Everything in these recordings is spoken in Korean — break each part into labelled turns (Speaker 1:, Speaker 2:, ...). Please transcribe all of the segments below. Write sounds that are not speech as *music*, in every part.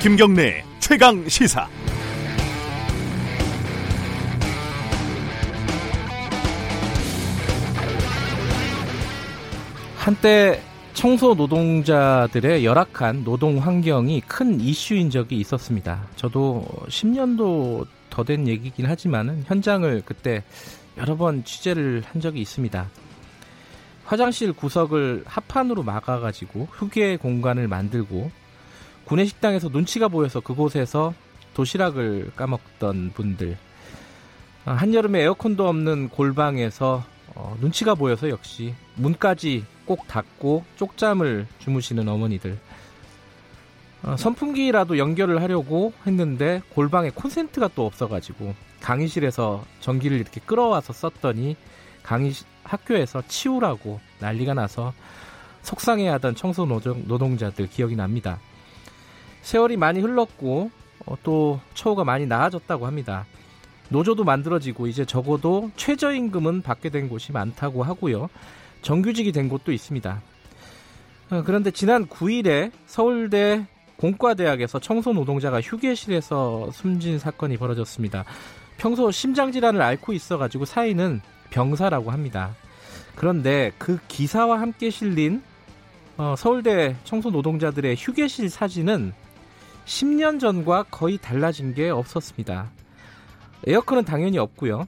Speaker 1: 김경래 최강 시사.
Speaker 2: 한때 청소 노동자들의 열악한 노동 환경이 큰 이슈인 적이 있었습니다. 저도 10년도 더 된 얘기긴 하지만 현장을 그때 여러 번 취재를 한 적이 있습니다. 화장실 구석을 합판으로 막아가지고 휴게 공간을 만들고 구내식당에서 눈치가 보여서 그곳에서 도시락을 까먹던 분들 아, 한여름에 에어컨도 없는 골방에서 어, 눈치가 보여서 역시 문까지 꼭 닫고 쪽잠을 주무시는 어머니들. 어, 선풍기라도 연결을 하려고 했는데 골방에 콘센트가 또 없어가지고 강의실에서 전기를 이렇게 끌어와서 썼더니 강의 학교에서 치우라고 난리가 나서 속상해하던 청소 노동, 노동자들 기억이 납니다. 세월이 많이 흘렀고 어, 또 처우가 많이 나아졌다고 합니다. 노조도 만들어지고 이제 적어도 최저임금은 받게 된 곳이 많다고 하고요. 정규직이 된 곳도 있습니다. 어, 그런데 지난 9일에 서울대 공과대학에서 청소 노동자가 휴게실에서 숨진 사건이 벌어졌습니다. 평소 심장질환을 앓고 있어가지고 사인은 병사라고 합니다. 그런데 그 기사와 함께 실린 어, 서울대 청소 노동자들의 휴게실 사진은 10년 전과 거의 달라진 게 없었습니다. 에어컨은 당연히 없고요.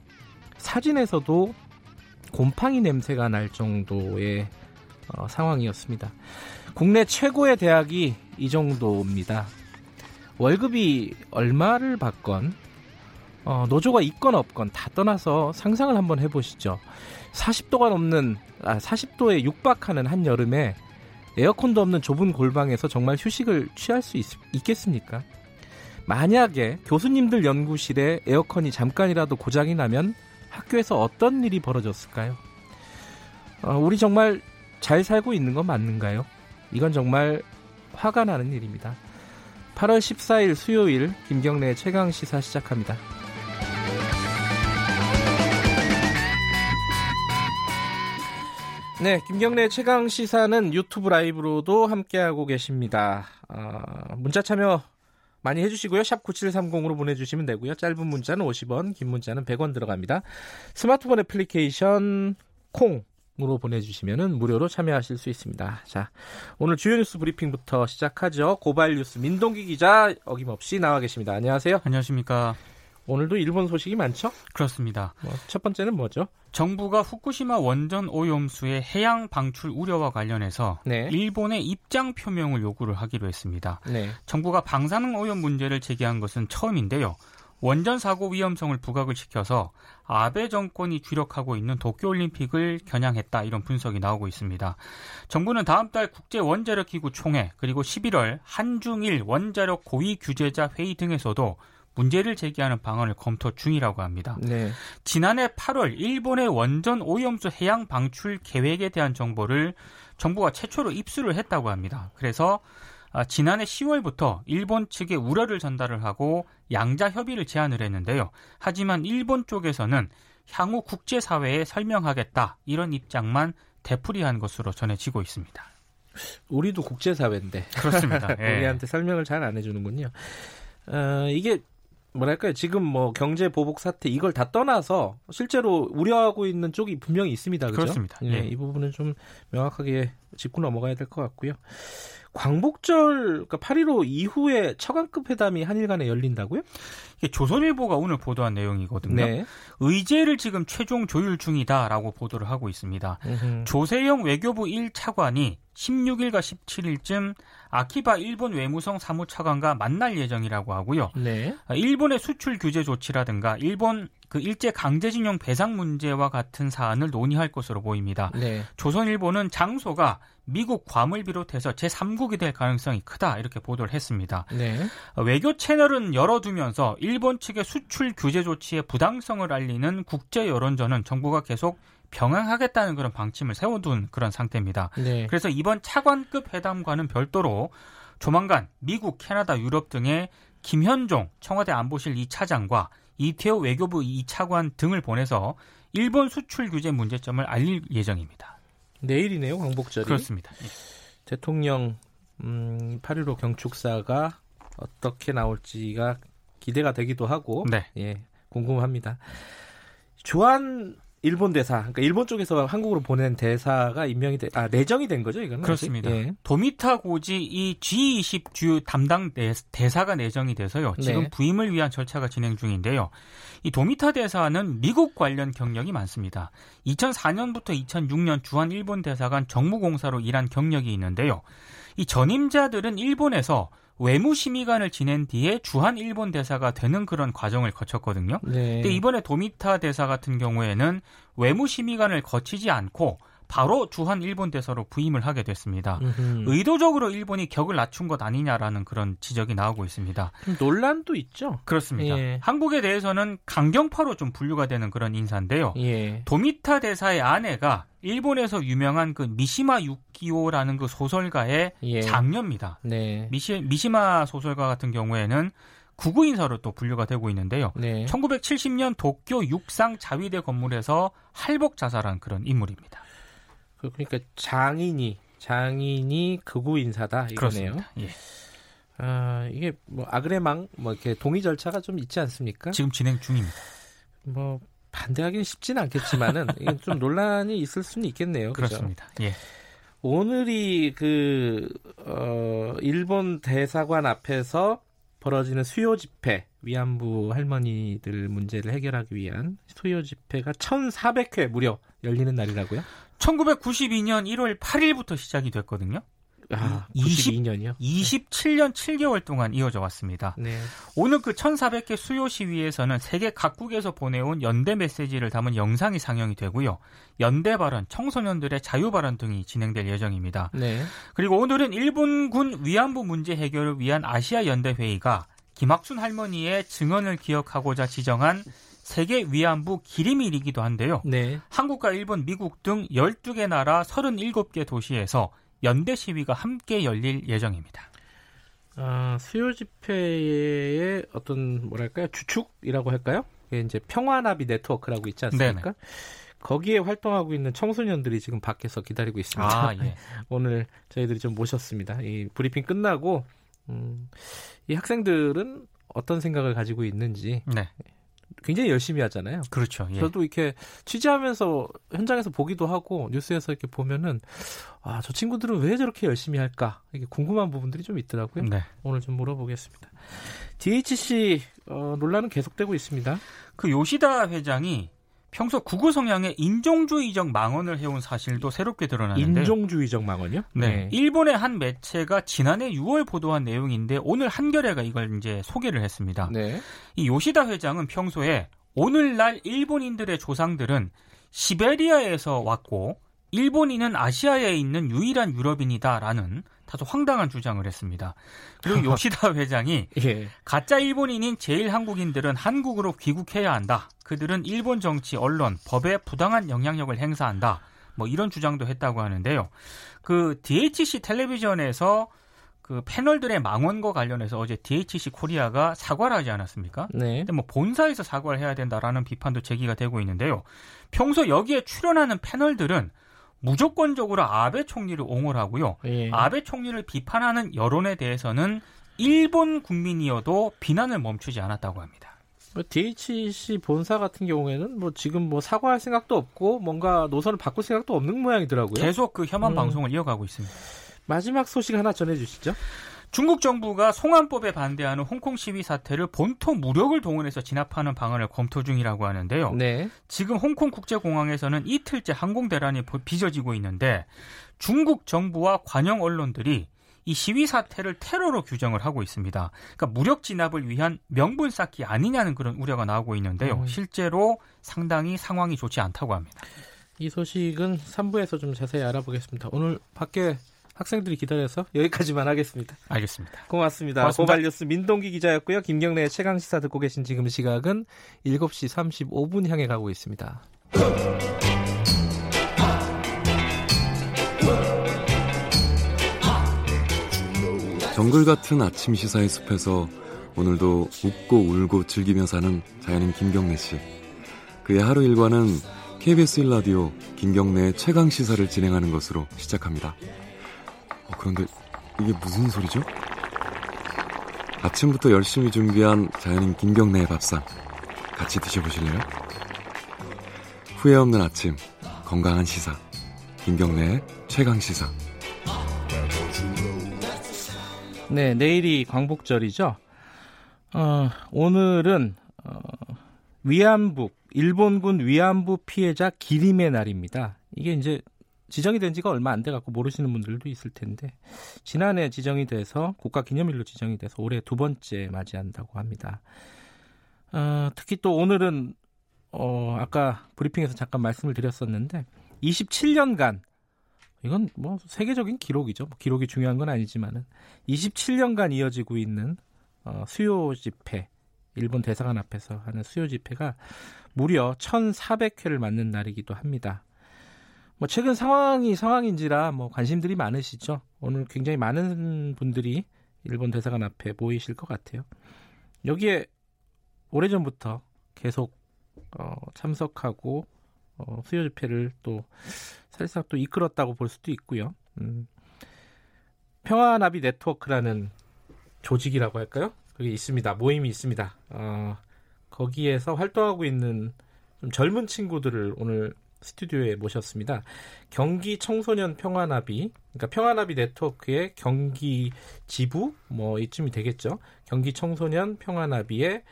Speaker 2: 사진에서도 곰팡이 냄새가 날 정도의 어, 상황이었습니다. 국내 최고의 대학이 이 정도입니다. 월급이 얼마를 받건 어, 노조가 있건 없건 다 떠나서 상상을 한번 해보시죠. 40도가 넘는 아, 40도에 육박하는 한 여름에 에어컨도 없는 좁은 골방에서 정말 휴식을 취할 수 있, 있겠습니까? 만약에 교수님들 연구실에 에어컨이 잠깐이라도 고장이 나면 학교에서 어떤 일이 벌어졌을까요? 어, 우리 정말 잘 살고 있는 건 맞는가요? 이건 정말 화가 나는 일입니다. 8월 14일 수요일 김경래 최강 시사 시작합니다. 네, 김경래 최강 시사는 유튜브 라이브로도 함께하고 계십니다. 어, 문자 참여 많이 해주시고요. 샵 9730으로 보내주시면 되고요. 짧은 문자는 50원, 긴 문자는 100원 들어갑니다. 스마트폰 애플리케이션 콩으로 보내주시면 무료로 참여하실 수 있습니다. 자, 오늘 주요 뉴스 브리핑부터 시작하죠. 고발 뉴스 민동기 기자 어김없이 나와 계십니다. 안녕하세요.
Speaker 3: 안녕하십니까.
Speaker 2: 오늘도 일본 소식이 많죠?
Speaker 3: 그렇습니다.
Speaker 2: 뭐 첫 번째는 뭐죠?
Speaker 3: 정부가 후쿠시마 원전 오염수의 해양 방출 우려와 관련해서 네. 일본의 입장 표명을 요구를 하기로 했습니다. 네. 정부가 방사능 오염 문제를 제기한 것은 처음인데요. 원전 사고 위험성을 부각을 시켜서 아베 정권이 주력하고 있는 도쿄올림픽을 겨냥했다 이런 분석이 나오고 있습니다. 정부는 다음 달 국제 원자력 기구 총회 그리고 11월 한중일 원자력 고위 규제자 회의 등에서도 문제를 제기하는 방안을 검토 중이라고 합니다. 네. 지난해 8월 일본의 원전 오염수 해양 방출 계획에 대한 정보를 정부가 최초로 입수를 했다고 합니다. 그래서 아, 지난해 10월부터 일본 측에 우려를 전달을 하고 양자 협의를 제안을 했는데요. 하지만 일본 쪽에서는 향후 국제사회에 설명하겠다 이런 입장만 되풀이한 것으로 전해지고 있습니다.
Speaker 2: 우리도 국제사회인데
Speaker 3: 그렇습니다. *laughs*
Speaker 2: 예. 우리한테 설명을 잘 안 해주는군요. 어, 이게 뭐랄까요 지금 뭐 경제 보복 사태 이걸 다 떠나서 실제로 우려하고 있는 쪽이 분명히 있습니다. 그렇죠?
Speaker 3: 그렇습니다
Speaker 2: 예, 예. 이 부분은 좀 명확하게 짚고 넘어가야 될 것 같고요. 광복절 그러니까 8.15 이후에 처관급 회담이 한일 간에 열린다고요?
Speaker 3: 이게 조선일보가 오늘 보도한 내용이거든요. 네. 의제를 지금 최종 조율 중이다라고 보도를 하고 있습니다. 으흠. 조세영 외교부 1차관이 16일과 17일쯤 아키바 일본 외무성 사무차관과 만날 예정이라고 하고요. 네. 일본의 수출 규제 조치라든가 일본 그 일제 강제징용 배상 문제와 같은 사안을 논의할 것으로 보입니다. 네. 조선일보는 장소가 미국 괌을 비롯해서 제3국이 될 가능성이 크다 이렇게 보도를 했습니다. 네. 외교 채널은 열어두면서 일본 측의 수출 규제 조치의 부당성을 알리는 국제 여론전은 정부가 계속 병행하겠다는 그런 방침을 세워둔 그런 상태입니다. 네. 그래서 이번 차관급 회담과는 별도로 조만간 미국, 캐나다, 유럽 등의 김현종 청와대 안보실 2차장과 이태호 외교부 2차관 등을 보내서 일본 수출 규제 문제점을 알릴 예정입니다.
Speaker 2: 내일이네요, 광복절이.
Speaker 3: 그렇습니다. 예.
Speaker 2: 대통령 음, 8.15 경축사가 어떻게 나올지가 기대가 되기도 하고 네. 예, 궁금합니다. 주한 일본 대사, 그러니까 일본 쪽에서 한국으로 보낸 대사가 임명이 돼, 아 내정이 된 거죠, 이거는
Speaker 3: 그렇습니다. 예. 도미타 고지 이 G20 주요 담당 대사가 내정이 돼서요. 지금 네. 부임을 위한 절차가 진행 중인데요. 이 도미타 대사는 미국 관련 경력이 많습니다. 2004년부터 2006년 주한 일본 대사관 정무공사로 일한 경력이 있는데요. 이 전임자들은 일본에서 외무 심의관을 지낸 뒤에 주한 일본 대사가 되는 그런 과정을 거쳤거든요. 네. 근데 이번에 도미타 대사 같은 경우에는 외무 심의관을 거치지 않고 바로 주한 일본 대사로 부임을 하게 됐습니다. 음흠. 의도적으로 일본이 격을 낮춘 것 아니냐라는 그런 지적이 나오고 있습니다.
Speaker 2: 논란도 있죠.
Speaker 3: 그렇습니다. 예. 한국에 대해서는 강경파로 좀 분류가 되는 그런 인사인데요. 예. 도미타 대사의 아내가 일본에서 유명한 그 미시마 유키오라는 그 소설가의 예. 장녀입니다. 네. 미시, 미시마 소설가 같은 경우에는 구구 인사로 또 분류가 되고 있는데요. 네. 1970년 도쿄 육상 자위대 건물에서 할복 자살한 그런 인물입니다.
Speaker 2: 그, 그러니까 장인이 장인이 극우 인사다 이거네요. 예. 아 이게 뭐 아그레망 뭐 이렇게 동의 절차가 좀 있지 않습니까?
Speaker 3: 지금 진행 중입니다.
Speaker 2: 뭐 반대하기는 쉽지는 않겠지만은 *laughs* 이게 좀 논란이 있을 수는 있겠네요.
Speaker 3: 그렇습니다. 예.
Speaker 2: 오늘이 그 어, 일본 대사관 앞에서 벌어지는 수요 집회 위안부 할머니들 문제를 해결하기 위한 수요 집회가 1,400회 무려 열리는 날이라고요?
Speaker 3: 1992년 1월 8일부터 시작이 됐거든요.
Speaker 2: 아, 92년이요?
Speaker 3: 27년 7개월 동안 이어져 왔습니다. 네. 오늘 그 1,400개 수요 시위에서는 세계 각국에서 보내온 연대 메시지를 담은 영상이 상영이 되고요. 연대 발언, 청소년들의 자유 발언 등이 진행될 예정입니다. 네. 그리고 오늘은 일본군 위안부 문제 해결을 위한 아시아 연대 회의가 김학순 할머니의 증언을 기억하고자 지정한 세계 위안부 기림일이기도 한데요. 네. 한국과 일본, 미국 등 12개 나라 37개 도시에서 연대 시위가 함께 열릴 예정입니다.
Speaker 2: 아, 수요 집회의 어떤 뭐랄까요? 주축이라고 할까요? 이제 평화나비 네트워크라고 있지 않습니까? 네네. 거기에 활동하고 있는 청소년들이 지금 밖에서 기다리고 있습니다. 아, 예. *laughs* 오늘 저희들이 좀 모셨습니다. 이 브리핑 끝나고 음, 이 학생들은 어떤 생각을 가지고 있는지 네. 굉장히 열심히 하잖아요.
Speaker 3: 그렇죠.
Speaker 2: 예. 저도 이렇게 취재하면서 현장에서 보기도 하고 뉴스에서 이렇게 보면은 아, 저 친구들은 왜 저렇게 열심히 할까? 이게 궁금한 부분들이 좀 있더라고요. 네. 오늘 좀 물어보겠습니다. DHC 어, 논란은 계속되고 있습니다.
Speaker 3: 그 요시다 회장이 평소 구구 성향의 인종주의적 망언을 해온 사실도 새롭게 드러나는데
Speaker 2: 인종주의적 망언이요?
Speaker 3: 네. 네. 일본의 한 매체가 지난해 6월 보도한 내용인데 오늘 한겨레가 이걸 이제 소개를 했습니다. 네. 이 요시다 회장은 평소에 오늘날 일본인들의 조상들은 시베리아에서 왔고 일본인은 아시아에 있는 유일한 유럽인이다라는 다소 황당한 주장을 했습니다. 그리고 요시다 *laughs* 회장이 예. 가짜 일본인인 제일 한국인들은 한국으로 귀국해야 한다. 그들은 일본 정치, 언론, 법에 부당한 영향력을 행사한다. 뭐 이런 주장도 했다고 하는데요. 그 DHC 텔레비전에서 그 패널들의 망언과 관련해서 어제 DHC 코리아가 사과를 하지 않았습니까? 네. 근데 뭐 본사에서 사과를 해야 된다라는 비판도 제기가 되고 있는데요. 평소 여기에 출연하는 패널들은 무조건적으로 아베 총리를 옹호를 하고요. 예. 아베 총리를 비판하는 여론에 대해서는 일본 국민이어도 비난을 멈추지 않았다고 합니다.
Speaker 2: 뭐 DHC 본사 같은 경우에는 뭐 지금 뭐 사과할 생각도 없고 뭔가 노선을 바꿀 생각도 없는 모양이더라고요.
Speaker 3: 계속 그 혐한 음. 방송을 이어가고 있습니다.
Speaker 2: 마지막 소식 하나 전해주시죠.
Speaker 3: 중국 정부가 송환법에 반대하는 홍콩 시위 사태를 본토 무력을 동원해서 진압하는 방안을 검토 중이라고 하는데요. 네. 지금 홍콩 국제공항에서는 이틀째 항공 대란이 빚어지고 있는데 중국 정부와 관영 언론들이 이 시위 사태를 테러로 규정을 하고 있습니다. 그러니까 무력 진압을 위한 명분 쌓기 아니냐는 그런 우려가 나오고 있는데요. 음. 실제로 상당히 상황이 좋지 않다고 합니다.
Speaker 2: 이 소식은 3부에서 좀 자세히 알아보겠습니다. 오늘 밖에 학생들이 기다려서 여기까지만 하겠습니다.
Speaker 3: 알겠습니다.
Speaker 2: 고맙습니다. 고맙습니다. 고발뉴스 민동기 기자였고요. 김경래의 최강 시사 듣고 계신 지금 시각은 7시 35분 향해 가고 있습니다.
Speaker 4: 정글 같은 아침 시사의 숲에서 오늘도 웃고 울고 즐기며 사는 자연인 김경래 씨. 그의 하루 일과는 KBS 1라디오 김경래의 최강 시사를 진행하는 것으로 시작합니다. 어, 그런데 이게 무슨 소리죠? 아침부터 열심히 준비한 자연인 김경래의 밥상. 같이 드셔보실래요? 후회 없는 아침 건강한 시사. 김경래의 최강 시사.
Speaker 2: 네 내일이 광복절이죠? 어, 오늘은 어, 위안부 일본군 위안부 피해자 기림의 날입니다. 이게 이제 지정이 된 지가 얼마 안 돼 갖고 모르시는 분들도 있을 텐데 지난해 지정이 돼서 국가 기념일로 지정이 돼서 올해 두 번째 맞이한다고 합니다. 어, 특히 또 오늘은 어, 아까 브리핑에서 잠깐 말씀을 드렸었는데 27년간 이건 뭐 세계적인 기록이죠. 뭐 기록이 중요한 건 아니지만은 27년간 이어지고 있는 어, 수요 집회 일본 대사관 앞에서 하는 수요 집회가 무려 1,400회를 맞는 날이기도 합니다. 뭐 최근 상황이 상황인지라 뭐 관심들이 많으시죠. 오늘 굉장히 많은 분들이 일본 대사관 앞에 모이실 것 같아요. 여기에 오래전부터 계속 어, 참석하고 어, 수요 집회를 또 사실상 또 이끌었다고 볼 수도 있고요. 음, 평화나비 네트워크라는 조직이라고 할까요? 그게 있습니다. 모임이 있습니다. 어, 거기에서 활동하고 있는 좀 젊은 친구들을 오늘 스튜디오에 모셨습니다. 경기 청소년 평화나비, 그러니까 평화나비 네트워크의 경기 지부 뭐 이쯤이 되겠죠. 경기 청소년 평화나비의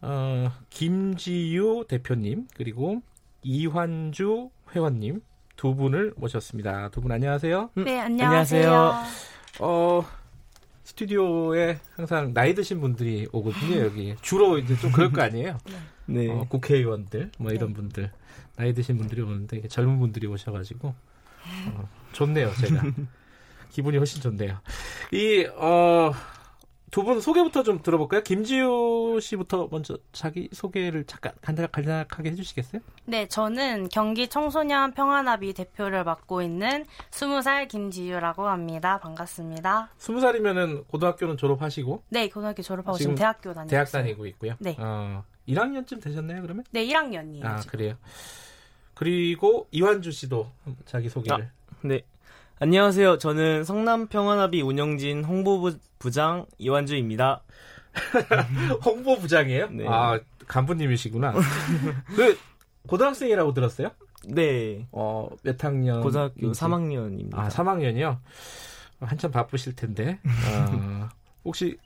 Speaker 2: 어, 김지유 대표님 그리고 이환주 회원님 두 분을 모셨습니다. 두 분 안녕하세요.
Speaker 5: 네, 안녕하세요.
Speaker 2: 어, 스튜디오에 항상 나이 드신 분들이 오거든요, 여기. 주로 이제 좀 그럴 거 아니에요? *laughs* 네. 어, 국회의원들, 뭐 이런 네. 분들. 나이 드신 분들이 오는데 젊은 분들이 오셔가지고 어, 좋네요 제가 *laughs* 기분이 훨씬 좋네요. 이 어, 두분 소개부터 좀 들어볼까요? 김지우 씨부터 먼저 자기 소개를 잠깐 간단하게 해주시겠어요?
Speaker 5: 네, 저는 경기 청소년 평화나비 대표를 맡고 있는 20살 김지유라고 합니다. 반갑습니다.
Speaker 2: 20살이면은 고등학교는 졸업하시고?
Speaker 5: 네, 고등학교 졸업하고 지금, 지금 대학교 다니고
Speaker 2: 대학 다니고 있고요.
Speaker 5: 네.
Speaker 2: 어, 1학년쯤 되셨나요, 그러면?
Speaker 5: 네, 1학년이에요.
Speaker 2: 아, 지금. 그래요. 그리고 이완주 씨도 자기 소개를.
Speaker 6: 아, 네. 안녕하세요. 저는 성남 평화나비 운영진 홍보부장 이완주입니다. *laughs*
Speaker 2: 홍보부장이에요? 네. 아, 간부님이시구나. *laughs* 그 고등학생이라고 들었어요?
Speaker 6: 네.
Speaker 2: 어, 몇 학년?
Speaker 6: 고등학교 인지? 3학년입니다.
Speaker 2: 아, 3학년이요? 한참 바쁘실 텐데. 어, *laughs* 혹시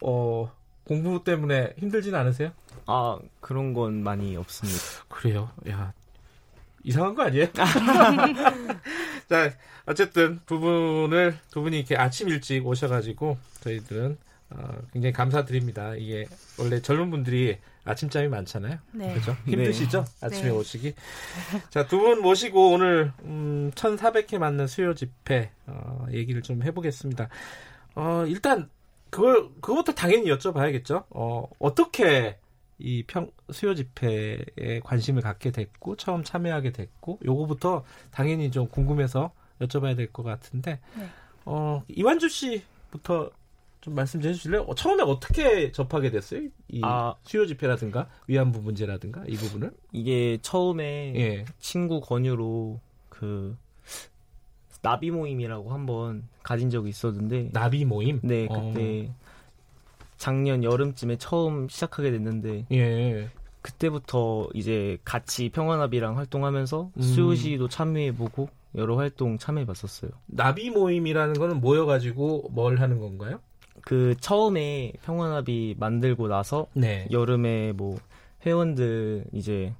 Speaker 2: 어, 공부 때문에 힘들진 않으세요?
Speaker 6: 아, 그런 건 많이 없습니다.
Speaker 2: 그래요? 야, 이상한 거 아니에요? *laughs* 자, 어쨌든 두 분을 두 분이 이렇게 아침 일찍 오셔가지고 저희들은 어, 굉장히 감사드립니다. 이게 원래 젊은 분들이 아침잠이 많잖아요. 네. 그렇죠? 힘드시죠? 네. 아침에 네. 오시기. 자, 두 분 모시고 오늘 음, 1,400회 맞는 수요 집회 어, 얘기를 좀 해보겠습니다. 어, 일단 그걸 그것부터 당연히 여쭤봐야겠죠. 어, 어떻게 이 평, 수요 집회에 관심을 갖게 됐고 처음 참여하게 됐고 요거부터 당연히 좀 궁금해서 여쭤봐야 될 것 같은데 네. 어, 이완주 씨부터 좀 말씀 좀 해주실래요? 어, 처음에 어떻게 접하게 됐어요? 이 아, 수요 집회라든가 위안부 문제라든가 이 부분을?
Speaker 6: 이게 처음에 예. 친구 권유로 그 나비 모임이라고 한번 가진 적이 있었는데
Speaker 2: 나비 모임?
Speaker 6: 네 그때 어. 작년 여름쯤에 처음 시작하게 됐는데 예. 그때부터 이제 같이 평화나비랑 활동하면서 음. 수요시도 참여해보고 여러 활동 참여해봤었어요.
Speaker 2: 나비 모임이라는 거는 모여가지고 뭘 하는 건가요?
Speaker 6: 그 처음에 평화나비 만들고 나서 네. 여름에 뭐 회원들 이제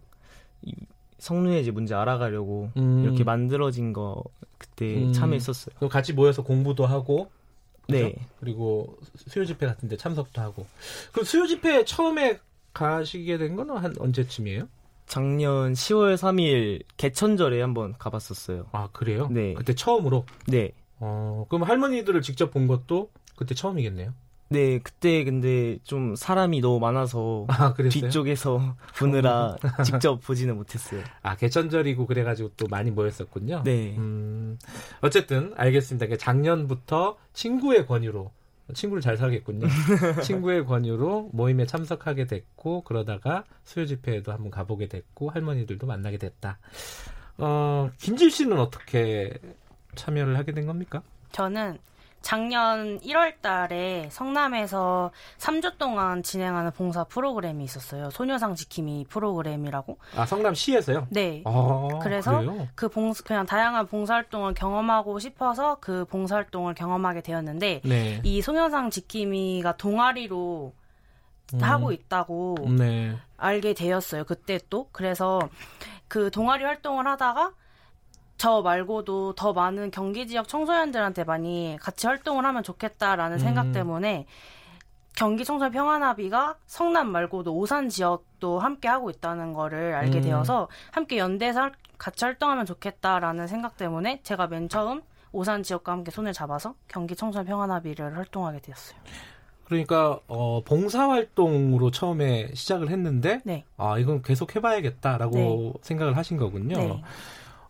Speaker 6: 성노예제 문제 알아가려고 음. 이렇게 만들어진 거 그때 음. 참여했었어요.
Speaker 2: 그럼 같이 모여서 공부도 하고 그죠? 네. 그리고 수요 집회 같은 데 참석도 하고. 그럼 수요 집회 처음에 가시게 된 건 한 언제쯤이에요?
Speaker 6: 작년 10월 3일 개천절에 한번 가봤었어요.
Speaker 2: 아 그래요?
Speaker 6: 네.
Speaker 2: 그때 처음으로.
Speaker 6: 네.
Speaker 2: 어 그럼 할머니들을 직접 본 것도 그때 처음이겠네요.
Speaker 6: 네, 그때 근데 좀 사람이 너무 많아서 아, 뒤쪽에서 보느라 *laughs* 직접 보지는 못했어요.
Speaker 2: 아, 개천절이고 그래가지고 또 많이 모였었군요.
Speaker 6: 네.
Speaker 2: 음, 어쨌든 알겠습니다. 작년부터 친구의 권유로 친구를 잘 살겠군요. *laughs* 친구의 권유로 모임에 참석하게 됐고 그러다가 수요 집회에도 한번 가보게 됐고 할머니들도 만나게 됐다. 어, 김질 씨는 어떻게 참여를 하게 된 겁니까?
Speaker 5: 저는 작년 1월 달에 성남에서 3주 동안 진행하는 봉사 프로그램이 있었어요. 소녀상 지킴이 프로그램이라고.
Speaker 2: 아, 성남시에서요?
Speaker 5: 네.
Speaker 2: 아,
Speaker 5: 그래서
Speaker 2: 그래요?
Speaker 5: 그 봉, 그냥 다양한 봉사활동을 경험하고 싶어서 그 봉사활동을 경험하게 되었는데, 네. 이 소녀상 지킴이가 동아리로 음. 하고 있다고 네. 알게 되었어요. 그때 또. 그래서 그 동아리 활동을 하다가 저 말고도 더 많은 경기 지역 청소년들한테 많이 같이 활동을 하면 좋겠다라는 음. 생각 때문에 경기 청소년 평화나비가 성남 말고도 오산 지역도 함께 하고 있다는 거를 알게 음. 되어서 함께 연대에서 같이 활동하면 좋겠다라는 생각 때문에 제가 맨 처음 오산 지역과 함께 손을 잡아서 경기 청소년 평화나비를 활동하게 되었어요.
Speaker 2: 그러니까 어, 봉사 활동으로 처음에 시작을 했는데 네. 아 이건 계속 해봐야겠다라고 네. 생각을 하신 거군요. 네.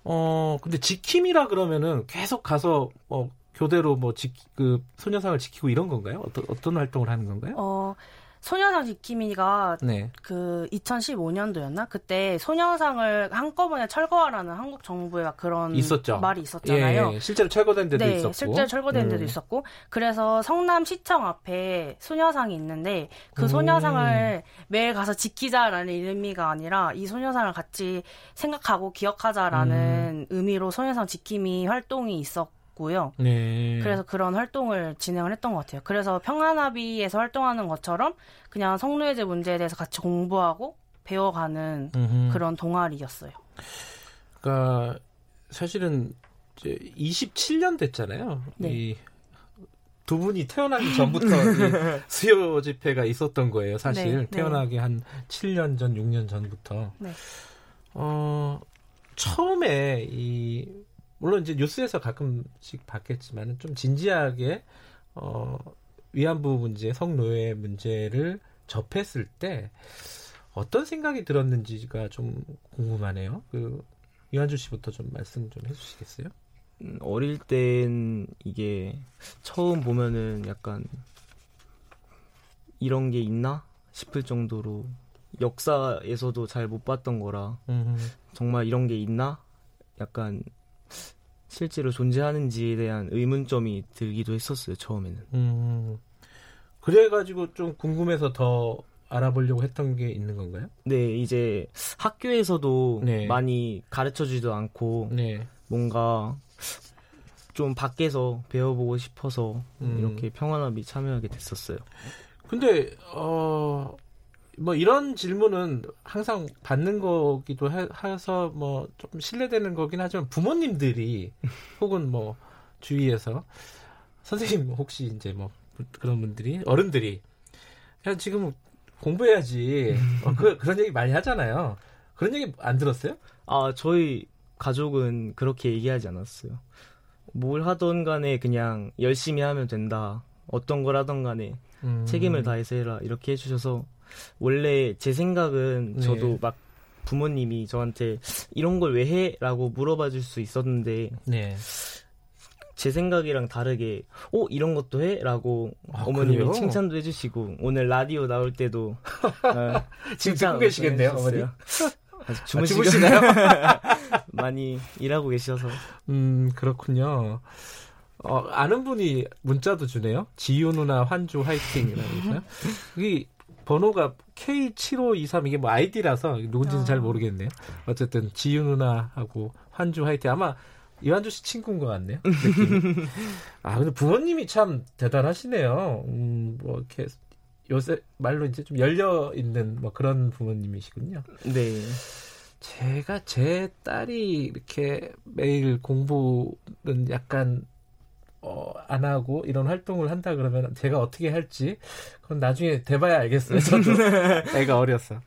Speaker 2: 어, 근데 지킴이라 그러면은 계속 가서 뭐 교대로 뭐 지, 그 소녀상을 지키고 이런 건가요? 어떤 어떤 활동을 하는 건가요?
Speaker 5: 어, 소녀상 지킴이가 네. 그 2015년도였나? 그때 소녀상을 한꺼번에 철거하라는 한국 정부의 그런
Speaker 2: 있었죠.
Speaker 5: 말이 있었잖아요.
Speaker 2: 예, 예. 실제로 철거된 데도
Speaker 5: 네,
Speaker 2: 있었고.
Speaker 5: 실제로 철거된 데도 음. 있었고. 그래서 성남 시청 앞에 소녀상이 있는데 그 소녀상을 음. 매일 가서 지키자라는 의미가 아니라 이 소녀상을 같이 생각하고 기억하자라는 음. 의미로 소녀상 지킴이 활동이 있었고 있고요. 네. 그래서 그런 활동을 진행을 했던 것 같아요. 그래서 평안나비에서 활동하는 것처럼 그냥 성노예제 문제에 대해서 같이 공부하고 배워가는 음흠. 그런 동아리였어요.
Speaker 2: 그러니까 사실은 이제 27년 됐잖아요. 네. 두 분이 태어나기 전부터 *laughs* 수요 집회가 있었던 거예요. 사실 네, 태어나기 네. 한 7년 전, 6년 전부터. 네. 어 처음에 이 물론 이제 뉴스에서 가끔씩 봤겠지만 좀 진지하게 어, 위안부 문제, 성노예 문제를 접했을 때 어떤 생각이 들었는지가 좀 궁금하네요. 그 이한주 씨부터 좀 말씀 좀 해주시겠어요?
Speaker 6: 음, 어릴 땐 이게 처음 보면은 약간 이런 게 있나 싶을 정도로 역사에서도 잘 못 봤던 거라 음흠. 정말 이런 게 있나 약간 실제로 존재하는지에 대한 의문점이 들기도 했었어요 처음에는. 음,
Speaker 2: 그래가지고 좀 궁금해서 더 알아보려고 했던 게 있는 건가요?
Speaker 6: 네, 이제 학교에서도 네. 많이 가르쳐주지도 않고 네. 뭔가 좀 밖에서 배워보고 싶어서 음. 이렇게 평화나비 참여하게 됐었어요.
Speaker 2: 근데 어 뭐 이런 질문은 항상 받는 거기도 해서 뭐좀 신뢰되는 거긴 하지만 부모님들이 *laughs* 혹은 뭐 주위에서 선생님 혹시 이제 뭐 그런 분들이 어른들이 야 지금 공부해야지 어, 그, *laughs* 그런 얘기 많이 하잖아요. 그런 얘기 안 들었어요?
Speaker 6: 아 저희 가족은 그렇게 얘기하지 않았어요. 뭘 하던 간에 그냥 열심히 하면 된다. 어떤 걸 하던 간에 음. 책임을 다해서 해라 이렇게 해주셔서 원래 제 생각은 네. 저도 막 부모님이 저한테 이런 걸 왜 해? 라고 물어봐 줄 수 있었는데 네. 제 생각이랑 다르게 어 이런 것도 해? 라고 아, 어머님이 그래요? 칭찬도 해주시고 오늘 라디오 나올 때도 *laughs*
Speaker 2: 어, 지금 듣고 계시겠네요 어머니
Speaker 6: 아직 주무시고 아, *laughs* 많이 일하고 계셔서
Speaker 2: 음 그렇군요 어, 아는 분이 문자도 주네요. 지유 누나 환주 화이팅이라고 해서이 *laughs* 번호가 K7523 이게 뭐 아이디라서 누군지는 아. 잘 모르겠네요. 어쨌든 지유 누나하고 환주 화이팅 아마 이완주 씨 친구인 것 같네요. *laughs* 아 근데 부모님이 참 대단하시네요. 음, 뭐 이렇게 요새 말로 이제 좀 열려 있는 뭐 그런 부모님이시군요.
Speaker 6: 네.
Speaker 2: 제가 제 딸이 이렇게 매일 공부는 약간 어, 안 하고 이런 활동을 한다 그러면 제가 어떻게 할지 그건 나중에 돼봐야 알겠어요. 저도 *laughs* 애가 어렸어.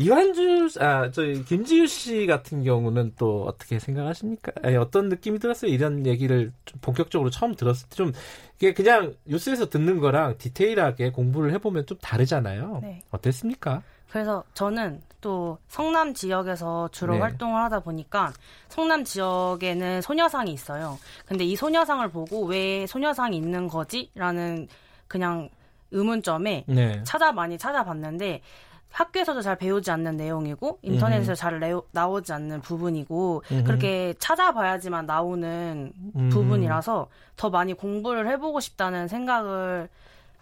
Speaker 2: 이완주 아 저희 김지유 씨 같은 경우는 또 어떻게 생각하십니까? 아니, 어떤 느낌이 들었어요? 이런 얘기를 좀 본격적으로 처음 들었을 때 좀 이게 그냥 뉴스에서 듣는 거랑 디테일하게 공부를 해보면 좀 다르잖아요. 네. 어땠습니까?
Speaker 5: 그래서 저는 또 성남 지역에서 주로 네. 활동을 하다 보니까 성남 지역에는 소녀상이 있어요. 근데 이 소녀상을 보고 왜 소녀상이 있는 거지? 라는 그냥 의문점에 네. 찾아 많이 찾아봤는데 학교에서도 잘 배우지 않는 내용이고 인터넷에서 음. 잘 레오, 나오지 않는 부분이고 음. 그렇게 찾아봐야지만 나오는 음. 부분이라서 더 많이 공부를 해보고 싶다는 생각을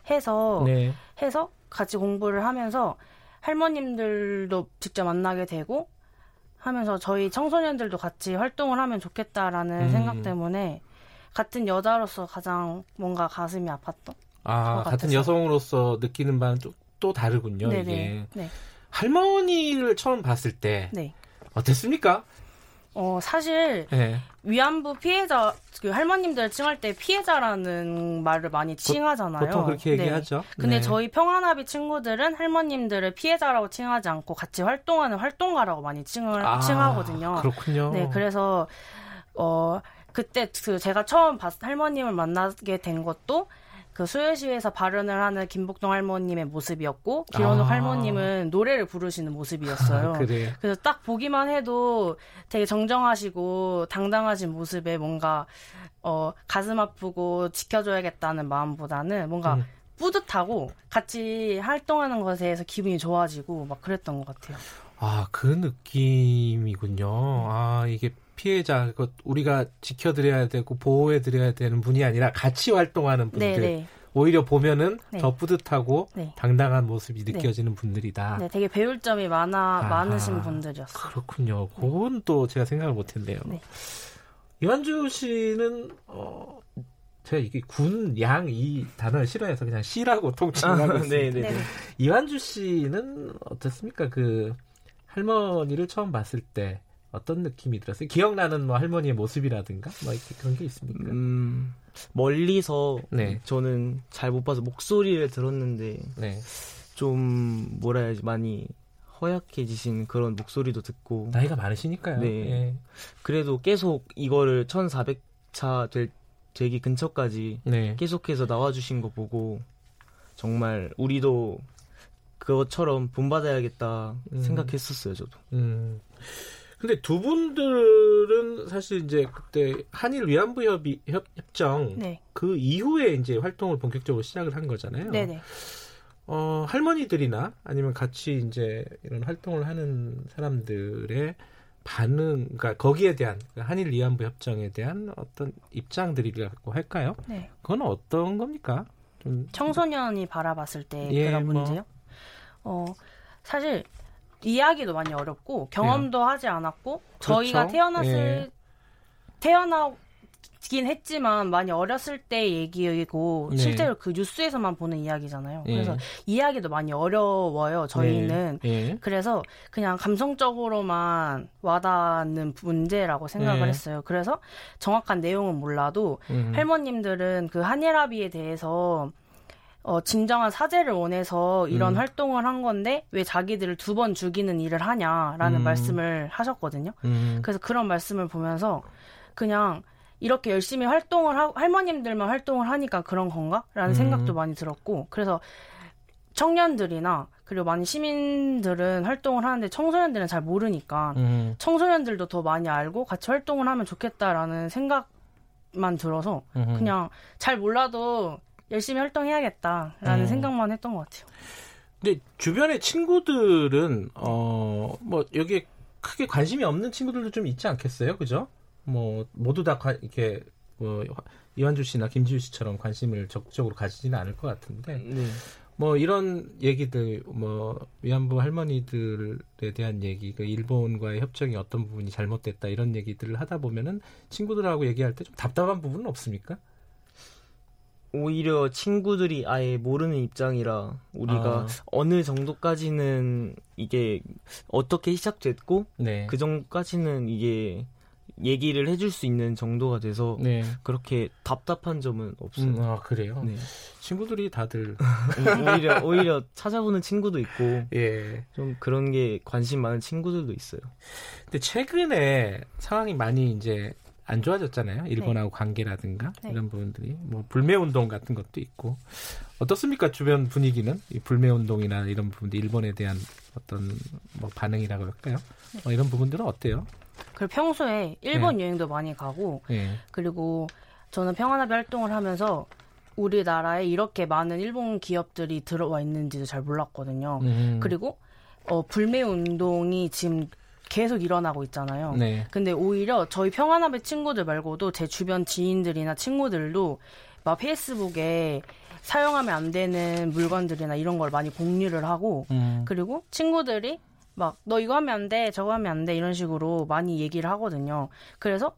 Speaker 5: 해서 네. 해서 같이 공부를 하면서 할머님들도 직접 만나게 되고 하면서 저희 청소년들도 같이 활동을 하면 좋겠다라는 음. 생각 때문에 같은 여자로서 가장 뭔가 가슴이 아팠던.
Speaker 2: 아 같은 여성으로서 느끼는 바는 또, 또 다르군요. 네네. 이게 네. 할머니를 처음 봤을 때 네. 어땠습니까?
Speaker 5: 어 사실 네. 위안부 피해자 그 할머님들 칭할 때 피해자라는 말을 많이 칭하잖아요.
Speaker 2: 보통 그렇게 네. 얘기하죠.
Speaker 5: 근데 네. 저희 평안합의 친구들은 할머님들을 피해자라고 칭하지 않고 같이 활동하는 활동가라고 많이 칭을 아, 칭하거든요.
Speaker 2: 그렇군요.
Speaker 5: 네, 그래서 어 그때 그 제가 처음 봤, 할머님을 만나게 된 것도 그 수요시에서 발언을 하는 김복동 할머님의 모습이었고 기원욱 아. 할머님은 노래를 부르시는 모습이었어요. *laughs* 아, 그래서 딱 보기만 해도 되게 정정하시고 당당하신 모습에 뭔가 어 가슴 아프고 지켜줘야겠다는 마음보다는 뭔가 음. 뿌듯하고 같이 활동하는 것에 대해서 기분이 좋아지고 막 그랬던 것 같아요.
Speaker 2: 아, 그 느낌이군요. 아, 이게 피해자 그 우리가 지켜드려야 되고 보호해드려야 되는 분이 아니라 같이 활동하는 분들 네네. 네. 오히려 보면은 네. 더 뿌듯하고 네. 당당한 모습이 네. 느껴지는 분들이다.
Speaker 5: 네, 되게 배울 점이 많아 아, 많으신 분들이었어요.
Speaker 2: 그렇군요. 그건 또 제가 생각을 못했네요. 네. 이완주 씨는 어 제가 이게 군, 양 이 단어를 싫어해서 그냥 씨라고 통칭하고 아, 있습니다. 네, 네. 이완주 씨는 어떻습니까? 그 할머니를 처음 봤을 때 어떤 느낌이 들었어요? 기억나는 뭐 할머니의 모습이라든가 뭐 이렇게 그런 게 있습니까? 음,
Speaker 6: 멀리서 네. 저는 잘 못 봐서 목소리를 들었는데 네. 좀 뭐라 해야지 많이 허약해지신 그런 목소리도 듣고
Speaker 2: 나이가 많으시니까요. 네. 네.
Speaker 6: 그래도 계속 이거를 1,400차 될, 되기 근처까지 네. 계속해서 나와주신 거 보고 정말 우리도 그것처럼 본받아야겠다 음. 생각했었어요, 저도. 음.
Speaker 2: 근데 두 분들은 사실 이제 그때 한일 위안부 협의 협, 협정 네. 그 이후에 이제 활동을 본격적으로 시작을 한 거잖아요. 네네. 어, 할머니들이나 아니면 같이 이제 이런 활동을 하는 사람들의 반응, 그러니까 거기에 대한 그 한일 위안부 협정에 대한 어떤 입장들이라고 할까요? 네. 그건 어떤 겁니까?
Speaker 5: 좀 청소년이 바라봤을 때 예, 그런 뭐. 문제요? 어, 사실 이야기도 많이 어렵고 경험도 예. 하지 않았고 그렇죠? 저희가 태어났을 예. 태어나긴 했지만 많이 어렸을 때 얘기이고 네. 실제로 그 뉴스에서만 보는 이야기잖아요. 예. 그래서 이야기도 많이 어려워요. 저희는 네. 예. 그래서 그냥 감성적으로만 와닿는 문제라고 생각을 예. 했어요. 그래서 정확한 내용은 몰라도 음. 할머님들은 그 한일합의에 대해서 어, 진정한 사죄를 원해서 이런 음. 활동을 한 건데 왜 자기들을 두 번 죽이는 일을 하냐라는 음. 말씀을 하셨거든요. 음. 그래서 그런 말씀을 보면서 그냥 이렇게 열심히 활동을 하고 할머님들만 활동을 하니까 그런 건가라는 음. 생각도 많이 들었고 그래서 청년들이나 그리고 많은 시민들은 활동을 하는데 청소년들은 잘 모르니까 음. 청소년들도 더 많이 알고 같이 활동을 하면 좋겠다라는 생각만 들어서 그냥 잘 몰라도 열심히 활동해야겠다라는 음. 생각만 했던 것 같아요.
Speaker 2: 근데 주변의 친구들은 어 뭐 여기에 크게 관심이 없는 친구들도 좀 있지 않겠어요, 그죠? 뭐 모두 다 관, 이렇게 뭐 이완주 씨나 김지우 씨처럼 관심을 적극적으로 가지지는 않을 것 같은데 네. 뭐 이런 얘기들 뭐 위안부 할머니들에 대한 얘기 그 일본과의 협정이 어떤 부분이 잘못됐다 이런 얘기들을 하다 보면은 친구들하고 얘기할 때 좀 답답한 부분은 없습니까?
Speaker 6: 오히려 친구들이 아예 모르는 입장이라 우리가 아. 어느 정도까지는 이게 어떻게 시작됐고 네. 그 정도까지는 이게 얘기를 해줄 수 있는 정도가 돼서 네. 그렇게 답답한 점은 없어요. 음,
Speaker 2: 아 그래요? 네. 친구들이 다들
Speaker 6: 오히려 오히려 찾아보는 친구도 있고 예. 좀 그런 게 관심 많은 친구들도 있어요.
Speaker 2: 근데 최근에 상황이 많이 이제 안 좋아졌잖아요. 일본하고 네. 관계라든가 네. 이런 부분들이 뭐 불매 운동 같은 것도 있고 어떻습니까? 주변 분위기는 이 불매 운동이나 이런 부분들 일본에 대한 어떤 뭐 반응이라고 할까요? 네. 뭐 이런 부분들은 어때요?
Speaker 5: 그리고 평소에 일본 네. 여행도 많이 가고 네. 그리고 저는 평안합의 활동을 하면서 우리나라에 이렇게 많은 일본 기업들이 들어와 있는지도 잘 몰랐거든요. 음. 그리고 어, 불매 운동이 지금 계속 일어나고 있잖아요. 네. 근데 오히려 저희 평안합의 친구들 말고도 제 주변 지인들이나 친구들도 막 페이스북에 사용하면 안 되는 물건들이나 이런 걸 많이 공유를 하고 음. 그리고 친구들이 막 너 이거 하면 안 돼, 저거 하면 안 돼 이런 식으로 많이 얘기를 하거든요. 그래서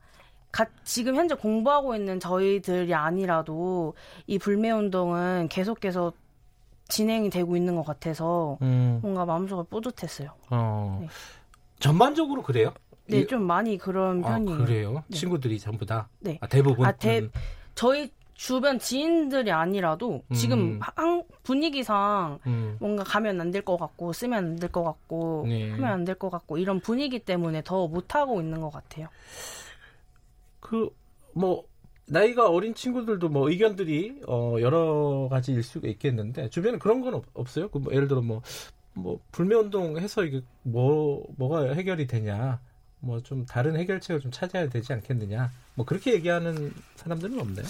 Speaker 5: 가, 지금 현재 공부하고 있는 저희들이 아니라도 이 불매 운동은 계속해서 진행이 되고 있는 것 같아서 음. 뭔가 마음속으로 뿌듯했어요. 어. 네.
Speaker 2: 전반적으로 그래요?
Speaker 5: 네, 좀 많이 그런 아, 편이에요.
Speaker 2: 그래요? 네. 친구들이 전부 다? 네. 아, 대부분? 아, 대, 음.
Speaker 5: 저희 주변 지인들이 아니라도 지금 음. 한, 분위기상 음. 뭔가 가면 안 될 것 같고 쓰면 안 될 것 같고 네. 하면 안 될 것 같고 이런 분위기 때문에 더 못하고 있는 것 같아요.
Speaker 2: 그 뭐 나이가 어린 친구들도 뭐 의견들이 어 여러 가지일 수가 있겠는데 주변에 그런 건 없, 어요 그 뭐 예를 들어 뭐 뭐 불매 운동해서 이게 뭐 뭐가 해결이 되냐 뭐 좀 다른 해결책을 좀 찾아야 되지 않겠느냐 뭐 그렇게 얘기하는 사람들은 없나요?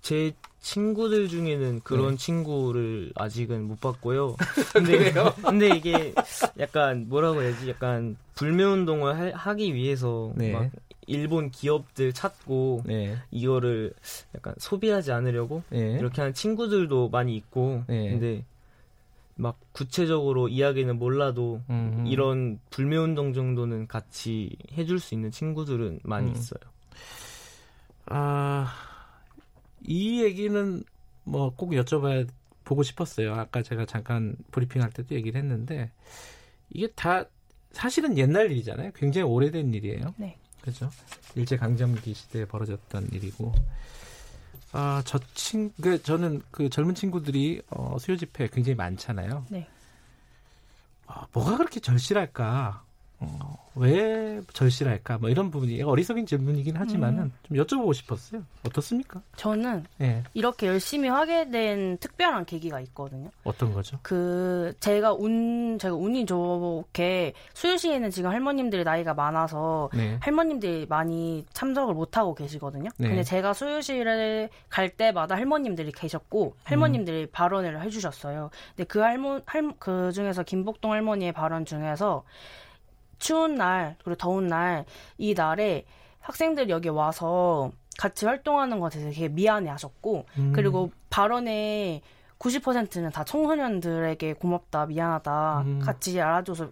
Speaker 6: 제 친구들 중에는 그런 네. 친구를 아직은 못 봤고요. *laughs* 근데 근데 이게 약간 뭐라고 해야지 약간 불매 운동을 하, 기 위해서 네. 막 일본 기업들 찾고 네. 이거를 약간 소비하지 않으려고 네. 이렇게 하는 친구들도 많이 있고 네. 근데 막 구체적으로 이야기는 몰라도 음흠. 이런 불매 운동 정도는 같이 해줄 수 있는 친구들은 많이 음. 있어요.
Speaker 2: 아, 이 얘기는 뭐 꼭 여쭤봐야 보고 싶었어요. 아까 제가 잠깐 브리핑할 때도 얘기를 했는데 이게 다 사실은 옛날 일이잖아요. 굉장히 오래된 일이에요. 네. 그죠? 일제 강점기 시대에 벌어졌던 일이고 아, 저 친, 그, 저는 그 젊은 친구들이 어, 수요 집회 굉장히 많잖아요. 네. 아, 뭐가 그렇게 절실할까? 어, 왜 절실할까? 뭐 이런 부분이 어리석인 질문이긴 하지만은 음. 좀 여쭤보고 싶었어요. 어떻습니까?
Speaker 5: 저는 네. 이렇게 열심히 하게 된 특별한 계기가 있거든요.
Speaker 2: 어떤 거죠?
Speaker 5: 그 제가 운 제가 운이 좋게 수유시에는 지금 할머님들이 나이가 많아서 네. 할머님들이 많이 참석을 못 하고 계시거든요. 네. 근데 제가 수유시를 갈 때마다 할머님들이 계셨고 할머님들이 음. 발언을 해주셨어요. 근데 그 할머 할그 중에서 김복동 할머니의 발언 중에서 추운 날 그리고 더운 날 이 날에 학생들이 여기 와서 같이 활동하는 것에 되게 미안해 하셨고 음. 그리고 발언에 90%는 다 청소년들에게 고맙다 미안하다 음. 같이 알아줘서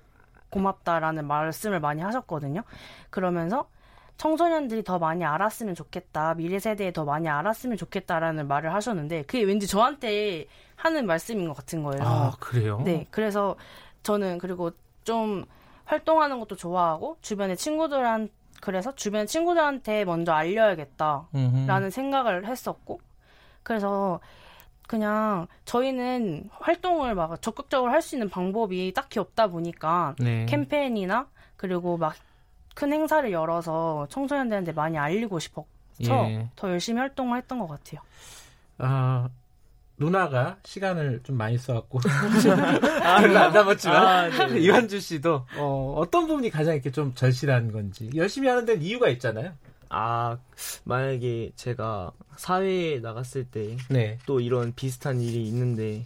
Speaker 5: 고맙다라는 말씀을 많이 하셨거든요. 그러면서 청소년들이 더 많이 알았으면 좋겠다. 미래 세대에 더 많이 알았으면 좋겠다라는 말을 하셨는데 그게 왠지 저한테 하는 말씀인 것 같은 거예요.
Speaker 2: 아, 그래요?
Speaker 5: 네. 그래서 저는 그리고 좀 활동하는 것도 좋아하고 주변의 친구들한 그래서 주변 친구들한테 먼저 알려야겠다라는 음흠. 생각을 했었고 그래서 그냥 저희는 활동을 막 적극적으로 할 수 있는 방법이 딱히 없다 보니까 네. 캠페인이나 그리고 막 큰 행사를 열어서 청소년들한테 많이 알리고 싶어서 예. 더 열심히 활동을 했던 것 같아요.
Speaker 2: 아 누나가 시간을 좀 많이 써갖고 아, *laughs* 별로 안 남았지만 아, 네. *laughs* 이완주 씨도 어, 어떤 부분이 가장 이렇게 좀 절실한 건지 열심히 하는 데는 이유가 있잖아요.
Speaker 6: 아 만약에 제가 사회에 나갔을 때또 네. 이런 비슷한 일이 있는데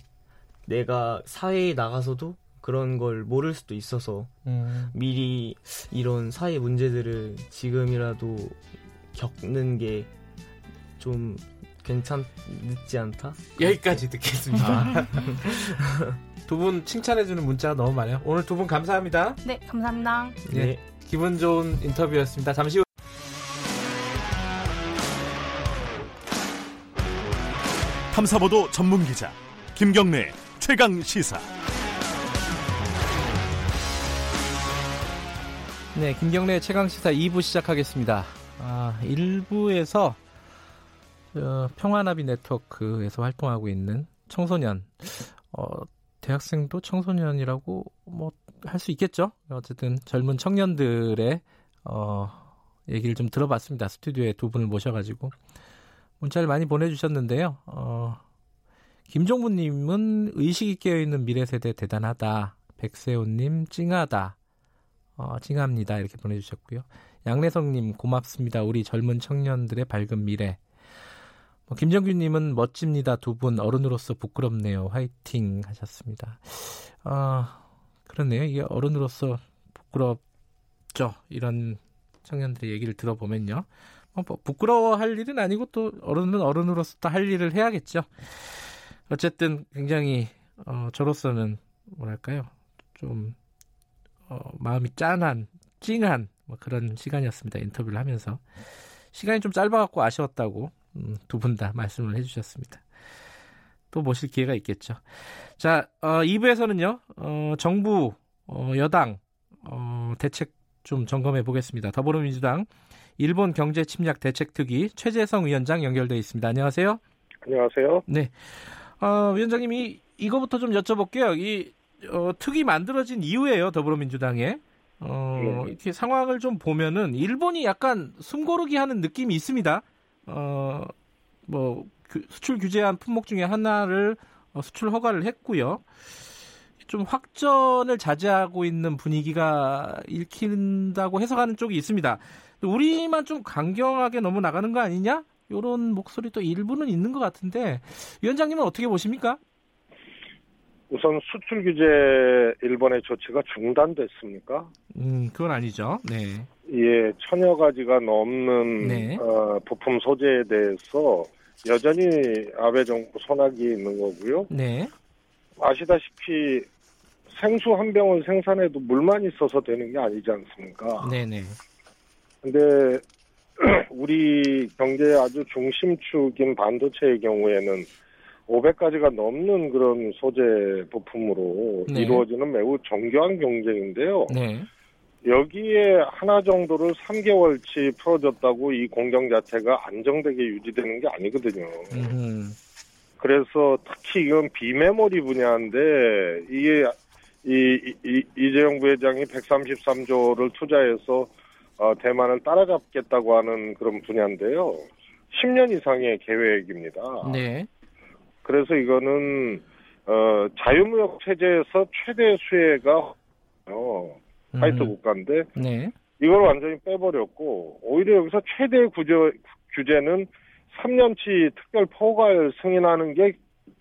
Speaker 6: 내가 사회에 나가서도 그런 걸 모를 수도 있어서 음. 미리 이런 사회 문제들을 지금이라도 겪는 게 좀 괜찮지 않다?
Speaker 2: 여기까지 듣겠습니다. 아. *laughs* 두분 칭찬해주는 문자가 너무 많아요. 오늘 두 분 감사합니다.
Speaker 5: 네, 감사합니다.
Speaker 2: 네. 네. 기분 좋은 인터뷰였습니다. 잠시 후.
Speaker 1: 탐사보도 전문 기자 김경래 최강 시사.
Speaker 2: 네, 김경래 최강 시사 2부 시작하겠습니다. 아, 1부에서 어, 평화나비 네트워크에서 활동하고 있는 청소년, 어, 대학생도 청소년이라고 뭐 할 수 있겠죠. 어쨌든 젊은 청년들의 어, 얘기를 좀 들어봤습니다. 스튜디오에 두 분을 모셔가지고 문자를 많이 보내주셨는데요. 어, 김종문님은 의식이 깨어있는 미래 세대 대단하다. 백세훈님 찡하다. 어, 찡합니다. 이렇게 보내주셨고요. 양래성님 고맙습니다. 우리 젊은 청년들의 밝은 미래. 뭐 김정규님은 멋집니다. 두 분 어른으로서 부끄럽네요. 화이팅 하셨습니다. 어, 그렇네요. 이게 어른으로서 부끄럽죠. 이런 청년들의 얘기를 들어보면요. 뭐, 뭐 부끄러워할 일은 아니고 또 어른은 어른으로서 또 할 일을 해야겠죠. 어쨌든 굉장히 어, 저로서는 뭐랄까요 좀 어, 마음이 짠한 찡한 뭐 그런 시간이었습니다 인터뷰를 하면서 시간이 좀 짧아갖고 아쉬웠다고 음, 두분 다 말씀을 해주셨습니다. 또 모실 기회가 있겠죠. 자, 어, 2부에서는요, 어, 정부, 어, 여당, 어, 대책 좀 점검해 보겠습니다. 더불어민주당 일본 경제 침략 대책특위 최재성 위원장 연결돼 있습니다. 안녕하세요.
Speaker 7: 안녕하세요.
Speaker 2: 네. 어, 위원장님이 이거부터 좀 여쭤볼게요. 이 어, 특위 만들어진 이후에요, 더불어민주당에. 어, 네. 이렇게 상황을 좀 보면은 일본이 약간 숨고르기 하는 느낌이 있습니다. 어, 뭐 수출 규제한 품목 중에 하나를 어, 수출 허가를 했고요. 좀 확전을 자제하고 있는 분위기가 읽힌다고 해석하는 쪽이 있습니다. 우리만 좀 강경하게 너무 나가는 거 아니냐? 이런 목소리도 일부는 있는 것 같은데 위원장님은 어떻게 보십니까?
Speaker 7: 우선 수출 규제 일본의 조치가 중단됐습니까?
Speaker 2: 음, 그건 아니죠. 네.
Speaker 7: 예, 천여 가지가 넘는 네. 어, 부품 소재에 대해서 여전히 아베 정부 손아귀에 있는 거고요.
Speaker 2: 네.
Speaker 7: 아시다시피 생수 한 병을 생산해도 물만 있어서 되는 게 아니지 않습니까?
Speaker 2: 네네.
Speaker 7: 근데 *clears throat* 우리 경제의 아주 중심축인 반도체의 경우에는 500가지가 넘는 그런 소재 부품으로 네. 이루어지는 매우 정교한 경쟁인데요.
Speaker 2: 네.
Speaker 7: 여기에 하나 정도를 3개월치 풀어줬다고 이 공정 자체가 안정되게 유지되는 게 아니거든요.
Speaker 2: 음.
Speaker 7: 그래서 특히 이건 비메모리 분야인데 이게 이, 이, 이재용 부회장이 133조를 투자해서 어, 대만을 따라잡겠다고 하는 그런 분야인데요. 10년 이상의 계획입니다.
Speaker 2: 네.
Speaker 7: 그래서 이거는 어, 자유무역 체제에서 최대 수혜가 어, 화이트 음. 국가인데
Speaker 2: 네.
Speaker 7: 이걸 완전히 빼버렸고 오히려 여기서 최대 구제, 규제는 3년치 특별 포괄 승인하는 게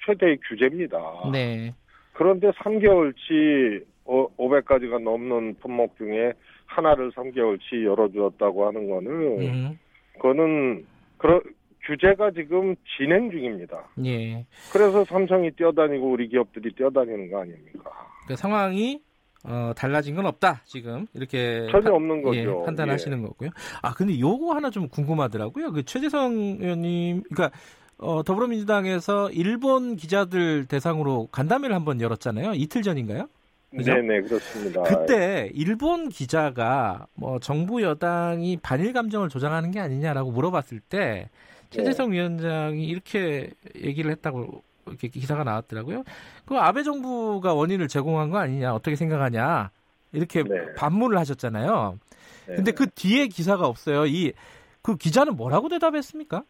Speaker 7: 최대의 규제입니다.
Speaker 2: 네.
Speaker 7: 그런데 3개월치 500가지가 넘는 품목 중에 하나를 3개월치 열어주었다고 하는 거는 음. 그거는 그런 규제가 지금 진행 중입니다.
Speaker 2: 예.
Speaker 7: 그래서 삼성이 뛰어다니고 우리 기업들이 뛰어다니는 거 아닙니까?
Speaker 2: 그 상황이 어, 달라진 건 없다 지금 이렇게
Speaker 7: 전혀 없는 거죠.
Speaker 2: 예, 판단하시는 예. 거고요. 아 근데 요거 하나 좀 궁금하더라고요. 그 최재성 의원님, 그러니까 어, 더불어민주당에서 일본 기자들 대상으로 간담회를 한번 열었잖아요. 이틀 전인가요?
Speaker 7: 그죠? 네네 그렇습니다.
Speaker 2: 그때 일본 기자가 뭐 정부 여당이 반일 감정을 조장하는 게 아니냐라고 물어봤을 때 최재성 네. 위원장이 이렇게 얘기를 했다고 이렇게 기사가 나왔더라고요. 그 아베 정부가 원인을 제공한 거 아니냐 어떻게 생각하냐 이렇게 네. 반문을 하셨잖아요. 네. 근데 그 뒤에 기사가 없어요. 이 그 기자는 뭐라고 대답했습니까?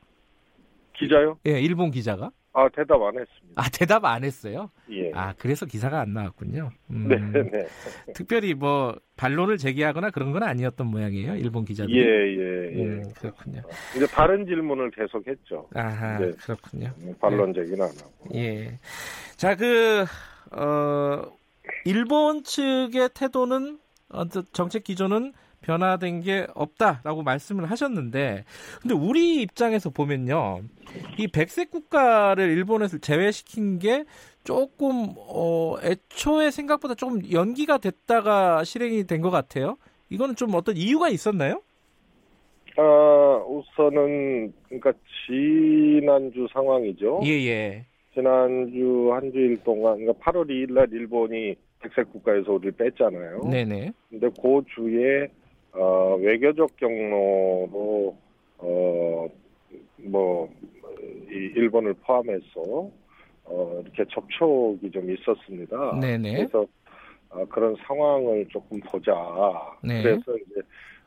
Speaker 7: 기자요?
Speaker 2: 예, 일본 기자가.
Speaker 7: 아 대답 안 했습니다.
Speaker 2: 아 대답 안 했어요?
Speaker 7: 예.
Speaker 2: 아 그래서 기사가 안 나왔군요.
Speaker 7: 음, 네, 네. *laughs*
Speaker 2: 특별히 뭐 반론을 제기하거나 그런 건 아니었던 모양이에요. 일본 기자들.
Speaker 7: 예예 예, 예.
Speaker 2: 음, 그렇군요.
Speaker 7: 이제 다른 질문을 계속했죠.
Speaker 2: 아하 네. 그렇군요.
Speaker 7: 반론 제기는 안 하고.
Speaker 2: 예. 자그 어, 일본 측의 태도는 어, 정책 기조는 변화된 게 없다라고 말씀을 하셨는데 근데 우리 입장에서 보면요 이 백색 국가를 일본에서 제외시킨 게 조금 어 애초에 생각보다 조금 연기가 됐다가 실행이 된 것 같아요 이거는 좀 어떤 이유가 있었나요?
Speaker 7: 아 우선은 그러니까 지난주 상황이죠.
Speaker 2: 예예. 예.
Speaker 7: 지난주 한 주일 동안 그러니까 8월 2일 날 일본이 백색 국가에서 우리를 뺐잖아요.
Speaker 2: 네네.
Speaker 7: 근데 그 주에 어, 외교적 경로로 어, 뭐, 이 일본을 포함해서 어, 이렇게 접촉이 좀 있었습니다.
Speaker 2: 네네.
Speaker 7: 그래서 어, 그런 상황을 조금 보자. 네. 그래서 이제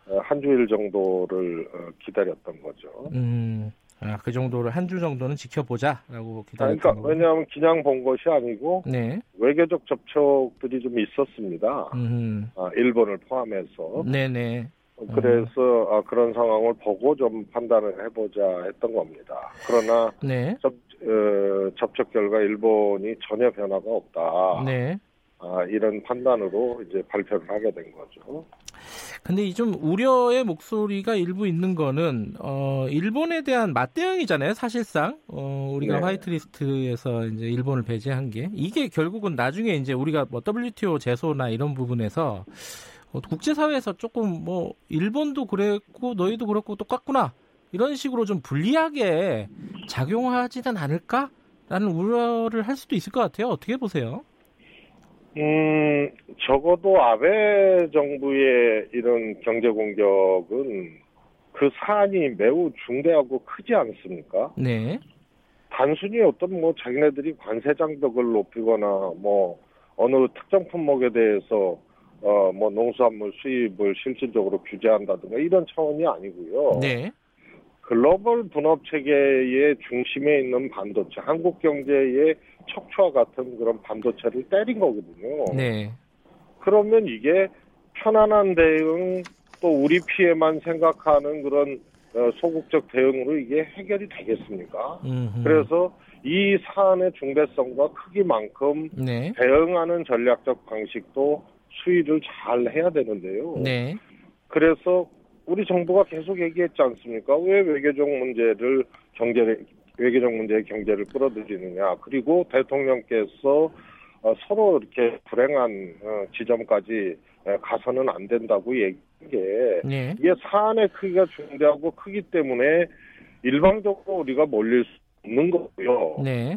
Speaker 7: 어, 한 주일 정도를 어, 기다렸던 거죠.
Speaker 2: 음. 아, 그 정도를 한주 정도는 지켜보자라고 기다렸던
Speaker 7: 그러니까 왜냐하면 그냥 본 것이 아니고
Speaker 2: 네.
Speaker 7: 외교적 접촉들이 좀 있었습니다.
Speaker 2: 음.
Speaker 7: 아, 일본을 포함해서.
Speaker 2: 네네.
Speaker 7: 그래서 음. 아, 그런 상황을 보고 좀 판단을 해보자 했던 겁니다. 그러나
Speaker 2: 네.
Speaker 7: 접, 어, 접촉 결과 일본이 전혀 변화가 없다.
Speaker 2: 네.
Speaker 7: 아, 이런 판단으로 이제 발표를 하게 된 거죠.
Speaker 2: 근데 이 좀 우려의 목소리가 일부 있는 거는 어 일본에 대한 맞대응이잖아요, 사실상. 어 우리가 네. 화이트리스트에서 이제 일본을 배제한 게 이게 결국은 나중에 이제 우리가 뭐 WTO 제소나 이런 부분에서 어, 국제사회에서 조금 뭐 일본도 그랬고 너희도 그렇고 똑같구나 이런 식으로 좀 불리하게 작용하지는 않을까라는 우려를 할 수도 있을 것 같아요. 어떻게 보세요?
Speaker 7: 음, 적어도 아베 정부의 이런 경제 공격은 그 사안이 매우 중대하고 크지 않습니까?
Speaker 2: 네.
Speaker 7: 단순히 어떤 뭐 자기네들이 관세 장벽을 높이거나 뭐 어느 특정 품목에 대해서 어 뭐 농수산물 수입을 실질적으로 규제한다든가 이런 차원이 아니고요.
Speaker 2: 네.
Speaker 7: 글로벌 분업 체계의 중심에 있는 반도체, 한국 경제의 척추와 같은 그런 반도체를 때린 거거든요.
Speaker 2: 네.
Speaker 7: 그러면 이게 편안한 대응 또 우리 피해만 생각하는 그런 어, 소극적 대응으로 이게 해결이 되겠습니까?
Speaker 2: 음흠.
Speaker 7: 그래서 이 사안의 중대성과 크기만큼
Speaker 2: 네.
Speaker 7: 대응하는 전략적 방식도 수위를 잘 해야 되는데요.
Speaker 2: 네.
Speaker 7: 그래서 우리 정부가 계속 얘기했지 않습니까? 왜 외교적 문제를 경제 외교적 문제의 경제를 끌어들이느냐. 그리고 대통령께서 어, 서로 이렇게 불행한 어, 지점까지 가서는 안 된다고 얘기한 게
Speaker 2: 네.
Speaker 7: 이게 사안의 크기가 중대하고 크기 때문에 일방적으로 우리가 몰릴 수 없는 거고요.
Speaker 2: 네.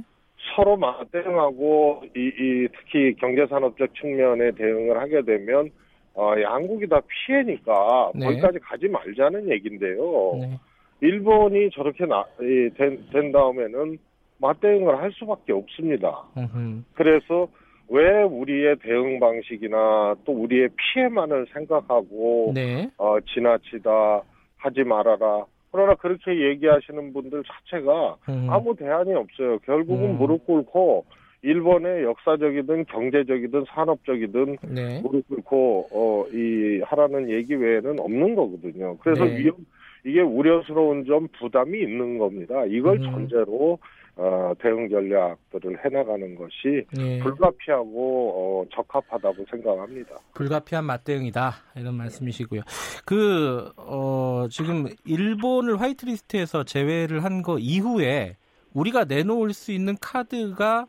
Speaker 7: 서로 맞대응하고 이, 이 특히 경제산업적 측면에 대응을 하게 되면 어, 양국이 다 피해니까
Speaker 2: 네.
Speaker 7: 거기까지 가지 말자는 얘기인데요.
Speaker 2: 네.
Speaker 7: 일본이 저렇게 나, 이, 된, 된 다음에는 맞대응을 할 수밖에 없습니다.
Speaker 2: 음흠.
Speaker 7: 그래서 왜 우리의 대응 방식이나 또 우리의 피해만을 생각하고
Speaker 2: 네.
Speaker 7: 어, 지나치다 하지 말아라. 그러나 그렇게 얘기하시는 분들 자체가
Speaker 2: 음.
Speaker 7: 아무 대안이 없어요. 결국은
Speaker 2: 음.
Speaker 7: 무릎 꿇고 일본의 역사적이든 경제적이든 산업적이든
Speaker 2: 네.
Speaker 7: 무릎 꿇고 어, 이 하라는 얘기 외에는 없는 거거든요. 그래서
Speaker 2: 네.
Speaker 7: 위험 이게 우려스러운 점 부담이 있는 겁니다. 이걸
Speaker 2: 음.
Speaker 7: 전제로 어, 대응 전략들을 해나가는 것이
Speaker 2: 네.
Speaker 7: 불가피하고 어, 적합하다고 생각합니다.
Speaker 2: 불가피한 맞대응이다 이런 말씀이시고요. 그 어, 지금 일본을 화이트리스트에서 제외를 한 거 이후에 우리가 내놓을 수 있는 카드가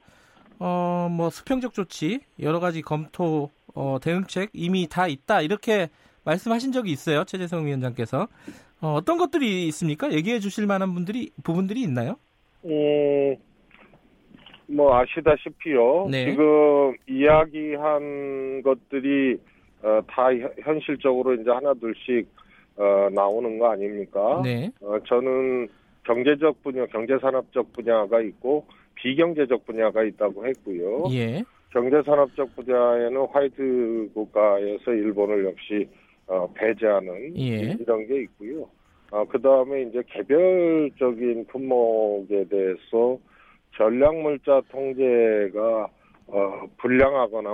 Speaker 2: 어, 뭐 수평적 조치 여러 가지 검토 어, 대응책 이미 다 있다 이렇게 말씀하신 적이 있어요 최재성 위원장께서 어, 어떤 것들이 있습니까? 얘기해 주실 만한 분들이 부분들이 있나요?
Speaker 7: 음, 뭐 아시다시피요.
Speaker 2: 네.
Speaker 7: 지금 이야기한 것들이 어, 다 현- 현실적으로 이제 하나둘씩 어, 나오는 거 아닙니까?
Speaker 2: 네.
Speaker 7: 어, 저는 경제적 분야, 경제산업적 분야가 있고 비경제적 분야가 있다고 했고요.
Speaker 2: 예.
Speaker 7: 경제산업적 분야에는 화이트 국가에서 일본을 역시 어, 배제하는
Speaker 2: 예.
Speaker 7: 이런 게 있고요. 어, 그 다음에 이제 개별적인 품목에 대해서 전략물자 통제가 어, 불량하거나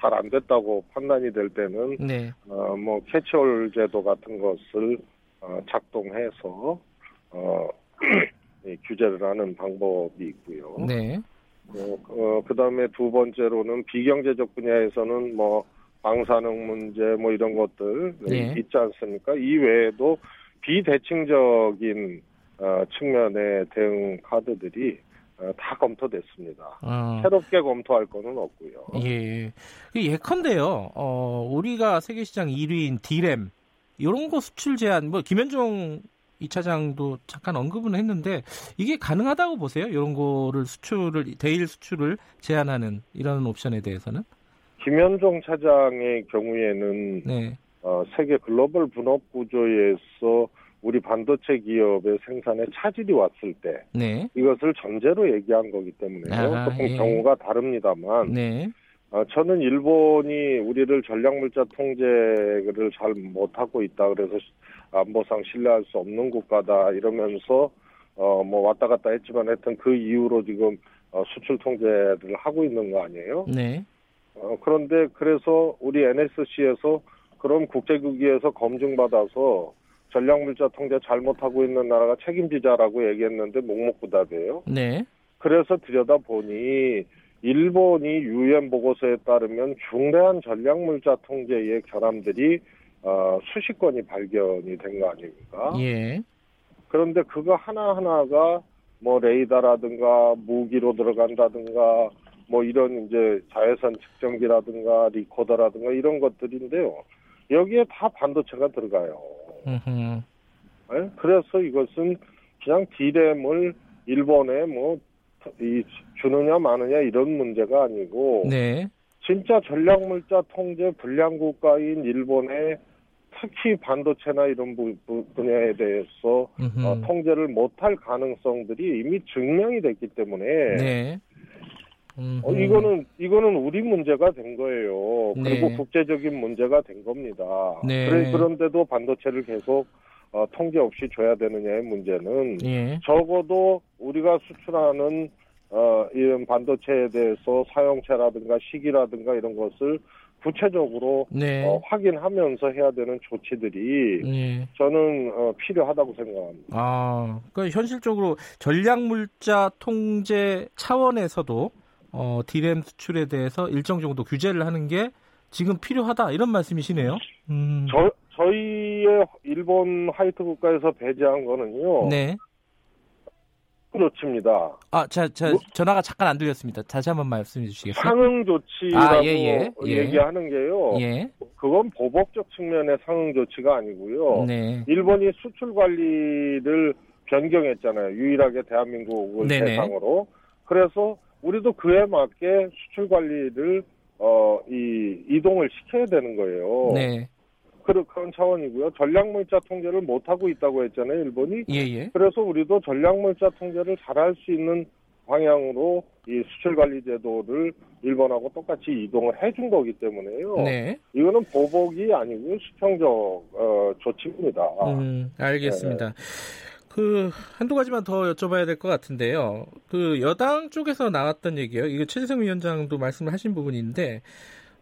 Speaker 7: 잘 안 됐다고 판단이 될 때는
Speaker 2: 네.
Speaker 7: 어, 뭐 캐치홀 제도 같은 것을 어, 작동해서 어, 이 *clears throat* 규제를 하는 방법이 있고요.
Speaker 2: 네.
Speaker 7: 어, 어, 그 다음에 두 번째로는 비경제적 분야에서는 뭐 방사능 문제 뭐 이런 것들
Speaker 2: 네.
Speaker 7: 있지 않습니까? 이 외에도 비대칭적인 어, 측면의 대응 카드들이 어, 다 검토됐습니다.
Speaker 2: 어.
Speaker 7: 새롭게 검토할 거는 없고요.
Speaker 2: 예. 그 예컨대요. 어, 우리가 세계 시장 1위인 디램 이런 거 수출 제한 뭐 김현종 2차장도 잠깐 언급은 했는데 이게 가능하다고 보세요? 이런 거를 수출을 대일 수출을 제한하는 이런 옵션에 대해서는?
Speaker 7: 김현종 차장의 경우에는
Speaker 2: 네.
Speaker 7: 어, 세계 글로벌 분업 구조에서 우리 반도체 기업의 생산에 차질이 왔을 때
Speaker 2: 네.
Speaker 7: 이것을 전제로 얘기한 거기 때문에요.
Speaker 2: 아,
Speaker 7: 조금
Speaker 2: 예.
Speaker 7: 경우가 다릅니다만
Speaker 2: 네.
Speaker 7: 어, 저는 일본이 우리를 전략물자 통제를 잘 못하고 있다. 그래서 안보상 신뢰할 수 없는 국가다 이러면서 어, 뭐 왔다 갔다 했지만 하여튼 그 이후로 지금 어, 수출 통제를 하고 있는 거 아니에요?
Speaker 2: 네.
Speaker 7: 어, 그런데 그래서 우리 NSC에서 그런 국제국기에서 검증받아서 전략물자 통제 잘못하고 있는 나라가 책임지자라고 얘기했는데 묵묵부답이에요.
Speaker 2: 네.
Speaker 7: 그래서 들여다보니 일본이 유엔 보고서에 따르면 중대한 전략물자 통제의 결함들이 어, 수십 건이 발견이 된 거 아닙니까?
Speaker 2: 예.
Speaker 7: 그런데 그거 하나하나가 뭐 레이더라든가 무기로 들어간다든가 뭐 이런 이제 자외선 측정기라든가 리코더라든가 이런 것들인데요. 여기에 다 반도체가 들어가요. 네? 그래서 이것은 그냥 디램을 일본에 뭐 이, 주느냐 마느냐 이런 문제가 아니고
Speaker 2: 네.
Speaker 7: 진짜 전략물자 통제 불량 국가인 일본의 특히 반도체나 이런 분야에 대해서 어, 통제를 못할 가능성들이 이미 증명이 됐기 때문에
Speaker 2: 네.
Speaker 7: 어, 이거는 이거는 우리 문제가 된 거예요. 그리고 네. 국제적인 문제가 된 겁니다.
Speaker 2: 네.
Speaker 7: 그래, 그런데도 반도체를 계속 어, 통제 없이 줘야 되느냐의 문제는
Speaker 2: 예.
Speaker 7: 적어도 우리가 수출하는 어, 이런 반도체에 대해서 사용체라든가 시기라든가 이런 것을 구체적으로
Speaker 2: 네.
Speaker 7: 어, 확인하면서 해야 되는 조치들이
Speaker 2: 네.
Speaker 7: 저는 어, 필요하다고 생각합니다.
Speaker 2: 아, 그러니까 현실적으로 전략물자 통제 차원에서도 어, 디램 수출에 대해서 일정 정도 규제를 하는 게 지금 필요하다 이런 말씀이시네요. 음.
Speaker 7: 저 저희의 일본 하이트 국가에서 배제한 거는요.
Speaker 2: 네.
Speaker 7: 조치입니다.
Speaker 2: 아, 자, 자, 뭐? 전화가 잠깐 안 들렸습니다. 다시 한번 말씀해 주시겠어요?
Speaker 7: 상응 조치라고 아, 예, 예, 예. 얘기하는 게요.
Speaker 2: 예.
Speaker 7: 그건 보복적 측면의 상응 조치가 아니고요.
Speaker 2: 네.
Speaker 7: 일본이 수출 관리를 변경했잖아요. 유일하게 대한민국을 네네. 대상으로. 그래서 우리도 그에 맞게 수출 관리를 어, 이 이동을 시켜야 되는 거예요.
Speaker 2: 네.
Speaker 7: 그런, 차원이고요. 전략물자 통제를 못하고 있다고 했잖아요, 일본이.
Speaker 2: 예, 예.
Speaker 7: 그래서 우리도 전략물자 통제를 잘할 수 있는 방향으로 이 수출관리 제도를 일본하고 똑같이 이동을 해준 거기 때문에요.
Speaker 2: 네.
Speaker 7: 이거는 보복이 아니고 수평적 어, 조치입니다.
Speaker 2: 음, 알겠습니다. 네. 그 한두 가지만 더 여쭤봐야 될 것 같은데요. 그 여당 쪽에서 나왔던 얘기예요. 이거 최재성 위원장도 말씀을 하신 부분인데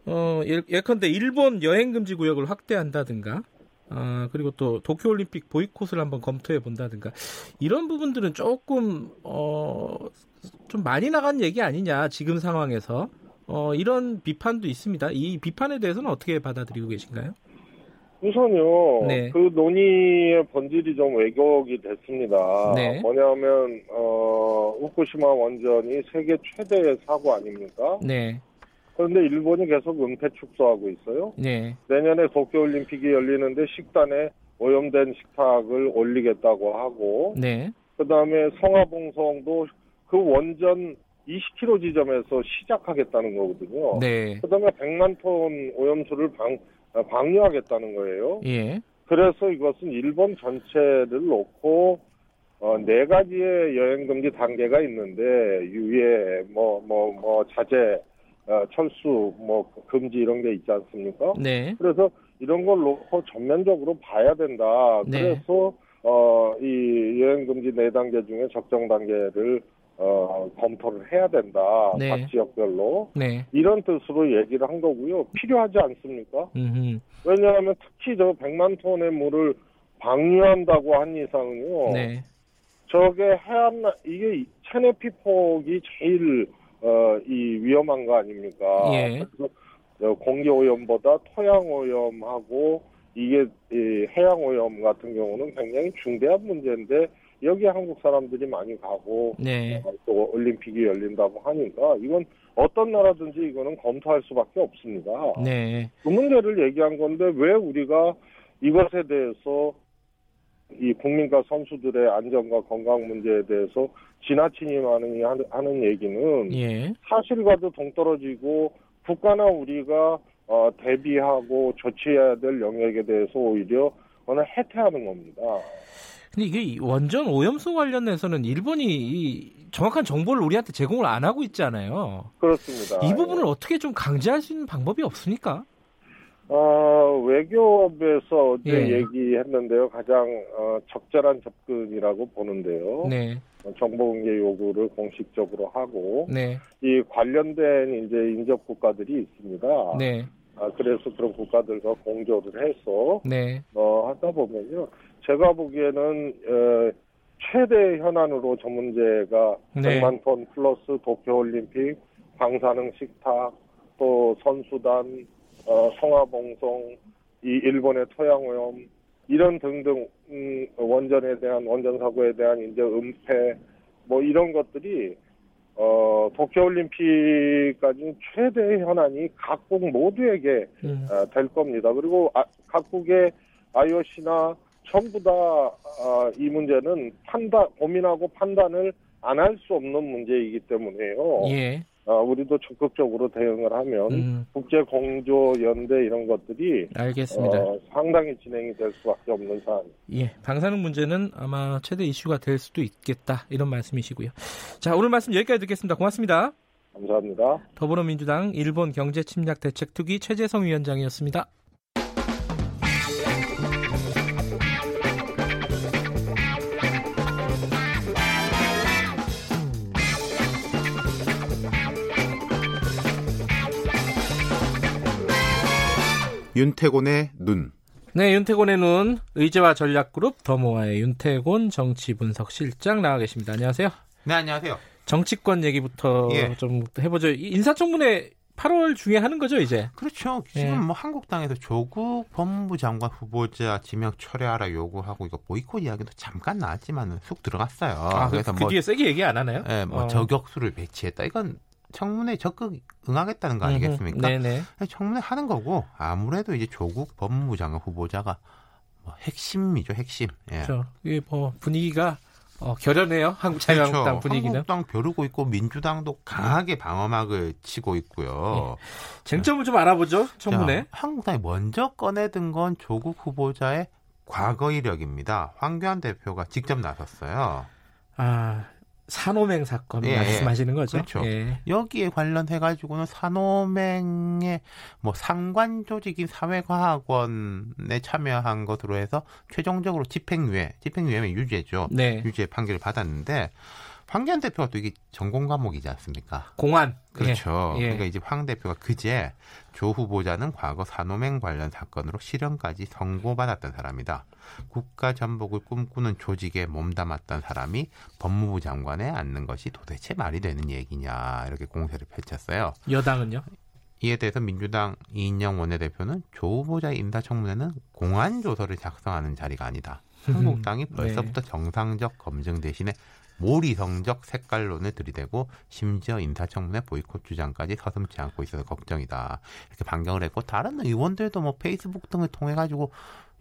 Speaker 2: 어, 예, 예컨대 일본 여행 금지 구역을 확대한다든가 아, 그리고 또 도쿄올림픽 보이콧을 한번 검토해 본다든가 이런 부분들은 조금 어, 좀 많이 나간 얘기 아니냐 지금 상황에서 어, 이런 비판도 있습니다. 이 비판에 대해서는 어떻게 받아들이고 계신가요?
Speaker 7: 우선요,
Speaker 2: 네.
Speaker 7: 그 논의의 본질이 좀 왜곡이 됐습니다.
Speaker 2: 네.
Speaker 7: 뭐냐면, 어, 후쿠시마 원전이 세계 최대의 사고 아닙니까?
Speaker 2: 네.
Speaker 7: 그런데 일본이 계속 은폐 축소하고 있어요.
Speaker 2: 네.
Speaker 7: 내년에 도쿄올림픽이 열리는데 식단에 오염된 식탁을 올리겠다고 하고,
Speaker 2: 네.
Speaker 7: 그 다음에 성화봉성도 그 원전 20km 지점에서 시작하겠다는 거거든요.
Speaker 2: 네.
Speaker 7: 그 다음에 100만 톤 오염수를 방, 방류하겠다는 거예요.
Speaker 2: 예.
Speaker 7: 그래서 이것은 일본 전체를 놓고 어, 네 가지의 여행 금지 단계가 있는데 유예, 뭐, 뭐, 뭐, 자제, 어, 철수, 뭐 금지 이런 게 있지 않습니까?
Speaker 2: 네.
Speaker 7: 그래서 이런 걸 놓고 전면적으로 봐야 된다.
Speaker 2: 네.
Speaker 7: 그래서 어, 이 여행 금지 네 단계 중에 적정 단계를 어, 검토를 해야 된다.
Speaker 2: 네.
Speaker 7: 각 지역별로.
Speaker 2: 네.
Speaker 7: 이런 뜻으로 얘기를 한 거고요. 필요하지 않습니까?
Speaker 2: 음흠.
Speaker 7: 왜냐하면 특히 저 100만 톤의 물을 방류한다고 한 이상은요.
Speaker 2: 네.
Speaker 7: 저게 해안 이게 체내피 폭이 제일 어, 이 위험한 거 아닙니까?
Speaker 2: 예.
Speaker 7: 그래서 공기 오염보다 토양 오염하고 이게 이 해양 오염 같은 경우는 굉장히 중대한 문제인데 여기 한국 사람들이 많이 가고
Speaker 2: 네.
Speaker 7: 또 올림픽이 열린다고 하니까 이건 어떤 나라든지 이거는 검토할 수밖에 없습니다.
Speaker 2: 네.
Speaker 7: 그 문제를 얘기한 건데 왜 우리가 이것에 대해서 이 국민과 선수들의 안전과 건강 문제에 대해서 지나치니 많으니 하는 얘기는
Speaker 2: 예.
Speaker 7: 사실과도 동떨어지고 국가나 우리가 어, 대비하고 조치해야 될 영역에 대해서 오히려 오늘 해태하는 겁니다.
Speaker 2: 근데 이게 원전 오염수 관련해서는 일본이 정확한 정보를 우리한테 제공을 안 하고 있잖아요.
Speaker 7: 그렇습니다.
Speaker 2: 이 부분을 예. 어떻게 좀 강제할 수 있는 방법이 없습니까?
Speaker 7: 어, 외교부에서 어제 예. 얘기했는데요. 가장 어, 적절한 접근이라고 보는데요.
Speaker 2: 네.
Speaker 7: 어, 정보 공개 요구를 공식적으로 하고
Speaker 2: 네.
Speaker 7: 이 관련된 이제 인접 국가들이 있습니다.
Speaker 2: 네.
Speaker 7: 아, 그래서 그런 국가들과 공조를 해서
Speaker 2: 네.
Speaker 7: 어, 하다 보면요. 제가 보기에는 어, 최대 현안으로 저 문제가
Speaker 2: 네.
Speaker 7: 100만 톤 플러스 도쿄올림픽 방사능 식탁, 또 선수단, 어, 성화봉송, 이 일본의 토양오염 이런 등등 음, 원전에 대한 원전 사고에 대한 이제 은폐 뭐 이런 것들이 어, 도쿄올림픽까지 최대 현안이 각국 모두에게 음. 어, 될 겁니다. 그리고 아, 각국의 IOC나 전부 다이 어, 문제는 판단 고민하고 판단을 안 할 수 없는 문제이기 때문에요. 예. 어, 우리도 적극적으로 대응을 하면 음. 국제 공조 연대 이런 것들이
Speaker 2: 알겠습니다. 어,
Speaker 7: 상당히 진행이 될 수밖에 없는 사안.
Speaker 2: 예, 방사능 문제는 아마 최대 이슈가 될 수도 있겠다 이런 말씀이시고요. 자, 오늘 말씀 여기까지 듣겠습니다. 고맙습니다.
Speaker 7: 감사합니다.
Speaker 2: 더불어민주당 일본 경제 침략 대책 특위 최재성 위원장이었습니다.
Speaker 8: 윤태곤의 눈.
Speaker 2: 네, 윤태곤의 눈 의제와 전략그룹 더모아의 윤태곤 정치분석 실장 나와 계십니다. 안녕하세요.
Speaker 8: 네, 안녕하세요.
Speaker 2: 정치권 얘기부터 예. 좀 해보죠. 인사청문회 8월 중에 하는 거죠, 이제?
Speaker 8: 그렇죠. 지금 예. 뭐 한국당에서 조국 법무부 장관 후보자 지명 철회하라 요구하고 이거 보이콧 이야기도 잠깐 나왔지만은 쑥 들어갔어요.
Speaker 2: 아, 그래서 그, 뭐, 뒤에 세게 얘기 안 하나요?
Speaker 8: 예, 뭐 어. 저격수를 배치했다. 이건 청문회 적극 응하겠다는 거 아니겠습니까? 네네. 청문회 하는 거고 아무래도 이제 조국 법무부 장관 후보자가 뭐 핵심이죠, 핵심. 예. 그렇죠.
Speaker 2: 이게 뭐 분위기가 어, 결연해요. 한국 자유한국당 그렇죠. 분위기는.
Speaker 8: 한국당 벼르고 있고 민주당도 강하게 방어막을 치고 있고요. 예.
Speaker 2: 쟁점을 좀 알아보죠. 청문회. 자,
Speaker 8: 한국당이 먼저 꺼내든 건 조국 후보자의 과거 이력입니다. 황교안 대표가 직접 나섰어요.
Speaker 2: 아, 산호맹 사건 예, 말씀하시는 거죠.
Speaker 8: 그렇죠. 예. 여기에 관련해 가지고는 산호맹의 뭐 상관 조직인 사회과학원에 참여한 것으로 해서 최종적으로 집행유예, 집행유예면 유죄죠. 네. 유죄 판결을 받았는데 황교안 대표가 또 이게 전공 과목이지 않습니까?
Speaker 2: 공안.
Speaker 8: 그렇죠. 예. 그러니까 이제 황 대표가 그제 조 후보자는 과거 산호맹 관련 사건으로 실형까지 선고받았던 사람이다. 국가 전복을 꿈꾸는 조직에 몸담았던 사람이 법무부 장관에 앉는 것이 도대체 말이 되는 얘기냐 이렇게 공세를 펼쳤어요.
Speaker 2: 여당은요?
Speaker 8: 이에 대해서 민주당 이인영 원내대표는 조 후보자 인사청문회는 공안 조서를 작성하는 자리가 아니다. *laughs* 한국당이 네. 벌써부터 네. 정상적 검증 대신에 모리성적 색깔론을 들이대고 심지어 인사청문회 보이콧 주장까지 서슴지 않고 있어서 걱정이다. 이렇게 반경을 했고 다른 의원들도 뭐 페이스북 등을 통해 가지고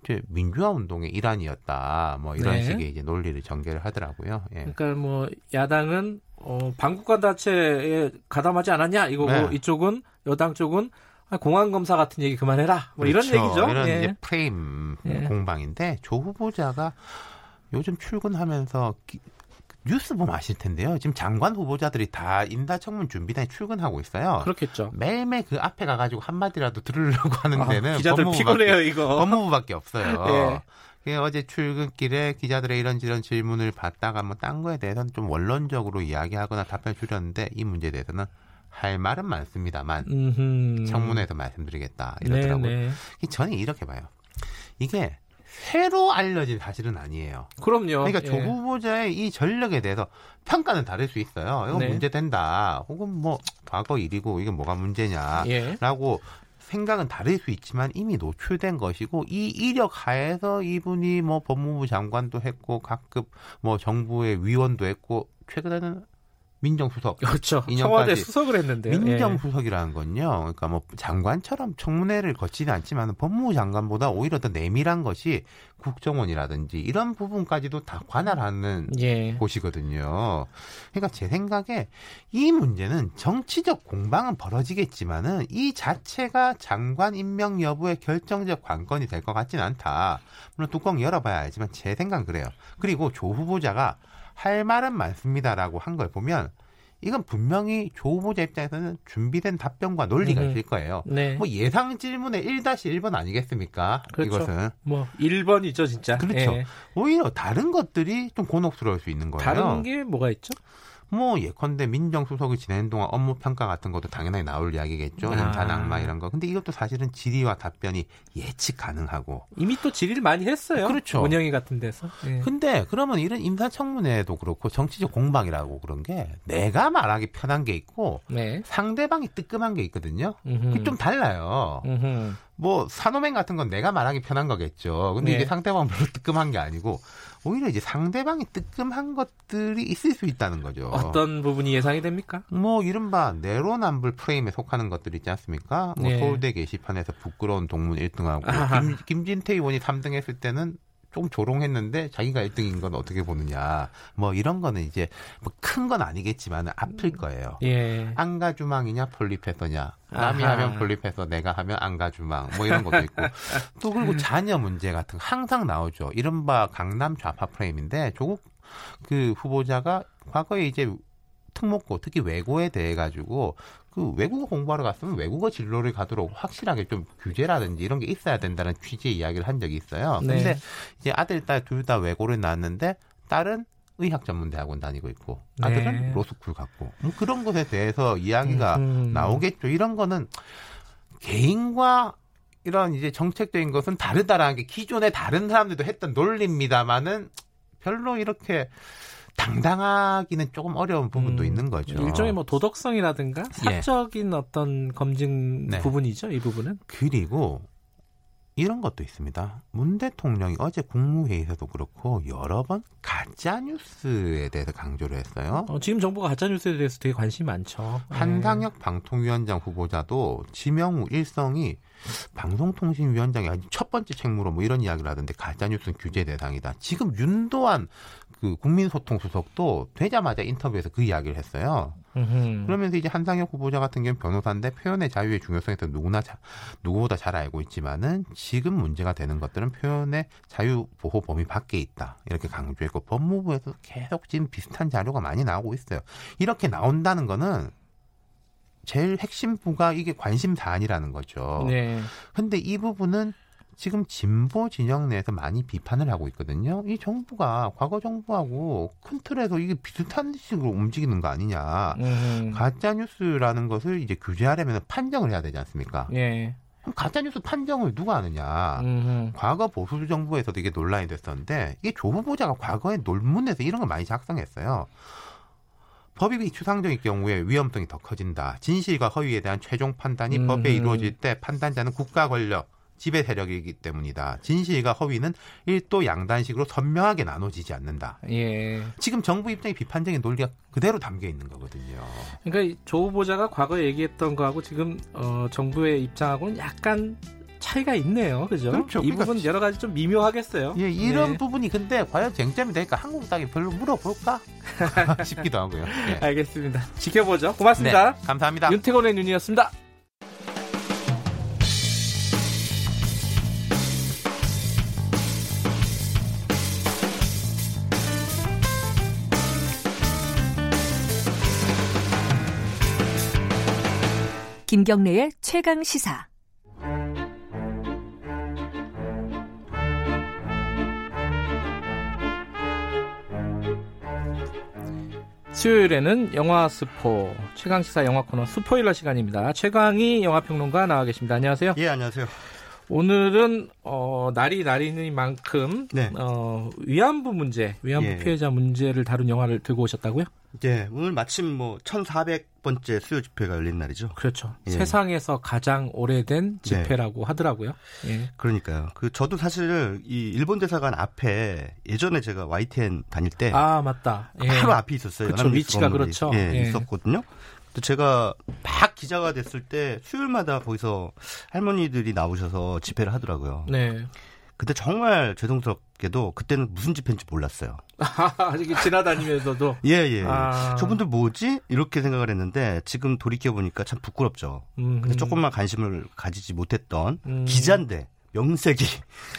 Speaker 8: 이제 민주화 운동의 일환이었다. 뭐 이런 네. 식의 이제 논리를 전개를 하더라고요.
Speaker 2: 예. 그러니까 뭐 야당은 어, 방국간 자체에 가담하지 않았냐 이거고 네. 이쪽은 여당 쪽은 아, 공안 검사 같은 얘기 그만해라. 뭐 그렇죠. 이런 얘기죠.
Speaker 8: 이런 예. 이제 프레임 예. 공방인데 조 후보자가 요즘 출근하면서 기, 뉴스 보면 아실 텐데요. 지금 장관 후보자들이 다 인사청문 준비단에 출근하고 있어요.
Speaker 2: 그렇겠죠.
Speaker 8: 매일매일 그 앞에 가가지고 한마디라도 들으려고 하는 아, 데는
Speaker 2: 아, 기자들 피곤해요, 이거.
Speaker 8: 법무부밖에 없어요. *laughs* 예. 어제 출근길에 기자들의 이런저런 질문을 받다가 뭐 딴 거에 대해서는 좀 원론적으로 이야기하거나 답변 주렸는데 이 문제에 대해서는 할 말은 많습니다만 음흠. 청문회에서 말씀드리겠다 이러더라고요. 네네. 저는 이렇게 봐요. 이게 새로 알려진 사실은 아니에요.
Speaker 2: 그럼요.
Speaker 8: 그러니까 예. 조 후보자의 이 전력에 대해서 평가는 다를 수 있어요. 이건 네. 문제된다. 혹은 뭐 과거 일이고 이게 뭐가 문제냐라고 예. 생각은 다를 수 있지만 이미 노출된 것이고 이 이력 하에서 이분이 뭐 법무부 장관도 했고 각급 뭐 정부의 위원도 했고 최근에는 민정수석.
Speaker 2: 그렇죠. 청와대 수석을 했는데.
Speaker 8: 민정수석이라는 건요. 그러니까 뭐 장관처럼 청문회를 거치지 않지만 법무부 장관보다 오히려 더 내밀한 것이 국정원이라든지 이런 부분까지도 다 관할하는 예. 곳이거든요. 그러니까 제 생각에 이 문제는 정치적 공방은 벌어지겠지만은 이 자체가 장관 임명 여부의 결정적 관건이 될 것 같지는 않다. 물론 뚜껑 열어봐야 알지만 제 생각은 그래요. 그리고 조 후보자가 할 말은 많습니다라고 한 걸 보면 이건 분명히 조 후보자 입장에서는 준비된 답변과 논리가 음. 있을 거예요. 네. 뭐 예상 질문의 1-1번 아니겠습니까? 그렇죠. 이것은.
Speaker 2: 뭐 1번이죠, 진짜.
Speaker 8: 그렇죠. 예. 오히려 다른 것들이 좀 곤혹스러울 수 있는 거예요.
Speaker 2: 다른 게 뭐가 있죠?
Speaker 8: 뭐 예컨대 민정수석이 지내는 동안 업무 평가 같은 것도 당연하게 나올 이야기겠죠. 아. 연탄 악마 이런 거. 근데 이것도 사실은 질의와 답변이 예측 가능하고
Speaker 2: 이미 또 질의를 많이 했어요. 그렇죠. 원영이 같은 데서.
Speaker 8: 예. 근데 그러면 이런 인사청문회도 그렇고 정치적 공방이라고 그런 게 내가 말하기 편한 게 있고 네. 상대방이 뜨끔한 게 있거든요. 그게 좀 달라요. 음흠. 뭐 산호맹 같은 건 내가 말하기 편한 거겠죠. 근데 네. 이게 상대방 별로 *laughs* 뜨끔한 게 아니고 오히려 이제 상대방이 뜨끔한 것들이 있을 수 있다는 거죠.
Speaker 2: 어떤 부분이 예상이 됩니까?
Speaker 8: 뭐 이른바 내로남불 프레임에 속하는 것들 있지 않습니까? 뭐 네. 서울대 게시판에서 부끄러운 동문 1등하고 김, 김진태 의원이 3등 했을 때는 좀 조롱했는데 자기가 1등인 건 어떻게 보느냐. 뭐 이런 거는 이제 뭐 큰 건 아니겠지만 아플 거예요. 예. 안가주망이냐 폴리페서냐. 남이 아하. 하면 폴리페서 내가 하면 안가주망 뭐 이런 것도 있고 *laughs* 또 그리고 자녀 문제 같은 거 항상 나오죠. 이른바 강남 좌파 프레임인데 조국 그 후보자가 과거에 이제 특목고 특히 외고에 대해 가지고 그 외국어 공부하러 갔으면 외국어 진로를 가도록 확실하게 좀 규제라든지 이런 게 있어야 된다는 취지의 이야기를 한 적이 있어요. 네. 근데 이제 아들, 딸 둘 다 외고를 나왔는데 딸은 의학 전문 대학원 다니고 있고 아들은 네. 로스쿨 갔고 뭐 그런 것에 대해서 이야기가 음. 나오겠죠. 이런 거는 개인과 이런 이제 정책적인 것은 다르다라는 게 기존에 다른 사람들도 했던 논리입니다만은 별로 이렇게 당당하기는 조금 어려운 부분도 음, 있는 거죠.
Speaker 2: 일종의 뭐 도덕성이라든가 예. 사적인 예. 어떤 검증 네. 부분이죠, 이 부분은.
Speaker 8: 그리고 이런 것도 있습니다. 문 대통령이 어제 국무회의에서도 그렇고 여러 번 가짜 뉴스에 대해서 강조를 했어요.
Speaker 2: 어, 지금 정부가 가짜 뉴스에 대해서 되게 관심이 많죠.
Speaker 8: 한상혁 네. 방통위원장 후보자도 지명우 일성이 방송통신위원장이 첫 번째 책무로 뭐 이런 이야기를 하던데 가짜 뉴스는 규제 대상이다. 지금 윤도한 그 국민소통 수석도 되자마자 인터뷰에서 그 이야기를 했어요. 음흠. 그러면서 이제 한상혁 후보자 같은 경우는 변호사인데 표현의 자유의 중요성에 대해서 누구나 자, 누구보다 잘 알고 있지만은 지금 문제가 되는 것들은 표현의 자유 보호 범위 밖에 있다. 이렇게 강조했고 법무부에서 계속 지금 비슷한 자료가 많이 나오고 있어요. 이렇게 나온다는 거는 제일 핵심부가 이게 관심 사안이라는 거죠. 네. 근데 이 부분은 지금 진보 진영 내에서 많이 비판을 하고 있거든요. 이 정부가 과거 정부하고 큰 틀에서 이게 비슷한 식으로 움직이는 거 아니냐. 음. 가짜 뉴스라는 것을 이제 규제하려면 판정을 해야 되지 않습니까? 예. 그럼 가짜 뉴스 판정을 누가 하느냐? 음. 과거 보수 정부에서도 이게 논란이 됐었는데 이게 조 후보자가 과거에 논문에서 이런 걸 많이 작성했어요. 법이 추상적인 경우에 위험성이 더 커진다. 진실과 허위에 대한 최종 판단이 음. 법에 이루어질 때 판단자는 국가 권력, 지배 세력이기 때문이다. 진실과 허위는 일도 양단식으로 선명하게 나눠지지 않는다. 예. 지금 정부 입장의 비판적인 논리가 그대로 담겨 있는 거거든요.
Speaker 2: 그러니까 조 후보자가 과거에 얘기했던 거하고 지금 어, 정부의 입장하고는 약간 차이가 있네요. 그죠? 그렇죠. 이 그러니까, 부분 여러 가지 좀 미묘하겠어요.
Speaker 8: 예, 이런 네. 부분이 근데 과연 쟁점이 되니까 한국 땅에 별로 물어볼까 *laughs* 싶기도 하고요.
Speaker 2: 네. 알겠습니다. 지켜보죠. 고맙습니다.
Speaker 8: 네, 감사합니다.
Speaker 2: 윤태곤의 눈이었습니다.
Speaker 9: 김경래의 최강 시사.
Speaker 2: 수요일에는 영화 스포 최강 시사 영화 코너 스포일러 시간입니다. 최강희 영화 평론가 나와 계십니다. 안녕하세요.
Speaker 10: 예, 안녕하세요.
Speaker 2: 오늘은 어, 날이 날이는 만큼 네. 어, 위안부 문제, 위안부 예. 피해자 문제를 다룬 영화를 들고 오셨다고요?
Speaker 10: 네, 오늘 마침 뭐 1,400번째 수요 집회가 열린 날이죠.
Speaker 2: 그렇죠. 예. 세상에서 가장 오래된 네. 집회라고 네. 하더라고요.
Speaker 10: 예. 그러니까요. 그 저도 사실 이 일본 대사관 앞에 예전에 제가 YTN 다닐 때
Speaker 2: 아, 맞다.
Speaker 10: 예. 바로 앞에 있었어요.
Speaker 2: 그렇죠. 위치가 그렇죠.
Speaker 10: 예, 예, 있었거든요. 제가 막 기자가 됐을 때 수요일마다 거기서 할머니들이 나오셔서 집회를 하더라고요. 네. 근데 정말 죄송스럽게도 그때는 무슨 집회인지 몰랐어요. *laughs*
Speaker 2: 이게 지나다니면서도 *laughs*
Speaker 10: 예 예. 아... 저분들 뭐지 이렇게 생각을 했는데 지금 돌이켜 보니까 참 부끄럽죠. 음 근데 조금만 관심을 가지지 못했던 음... 기자인데 명색이.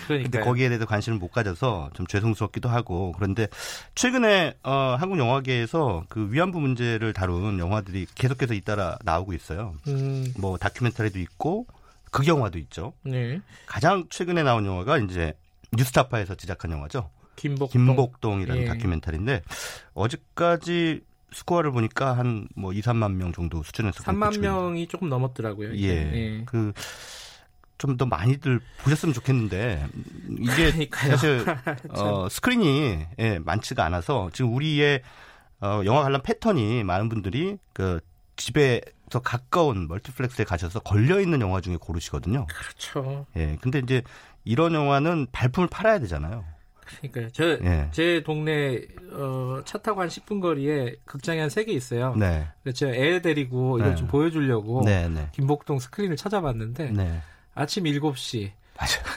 Speaker 10: 그런데 거기에 대해서 관심을 못 가져서 좀 죄송스럽기도 하고 그런데 최근에 어, 한국 영화계에서 그 위안부 문제를 다룬 영화들이 계속해서 잇따라 나오고 있어요. 음. 뭐 다큐멘터리도 있고 극영화도 있죠. 네. 가장 최근에 나온 영화가 이제 뉴스타파에서 제작한 영화죠. 김복동. 김복동이라는 예. 다큐멘터리인데 어제까지 스코어를 보니까 한 뭐 2, 3만 명 정도 수준에서
Speaker 2: 3만 명이 조금 넘었더라고요.
Speaker 10: 예. 예. 그 좀 더 많이들 보셨으면 좋겠는데 이게 그러니까요. 사실 *laughs* 어, 스크린이 예, 많지가 않아서 지금 우리의 어, 영화 관람 패턴이 많은 분들이 그 집에서 가까운 멀티플렉스에 가셔서 걸려 있는 영화 중에 고르시거든요.
Speaker 2: 그렇죠.
Speaker 10: 예. 근데 이제 이런 영화는 발품을 팔아야 되잖아요.
Speaker 2: 그러니까요. 저, 예. 제 동네, 어, 차 타고 한 10분 거리에 극장이 한 3개 있어요. 네. 그래서 제가 애 데리고 이걸 네. 좀 보여주려고 네, 네. 김복동 스크린을 찾아봤는데 네. 아침 7시. 맞아요.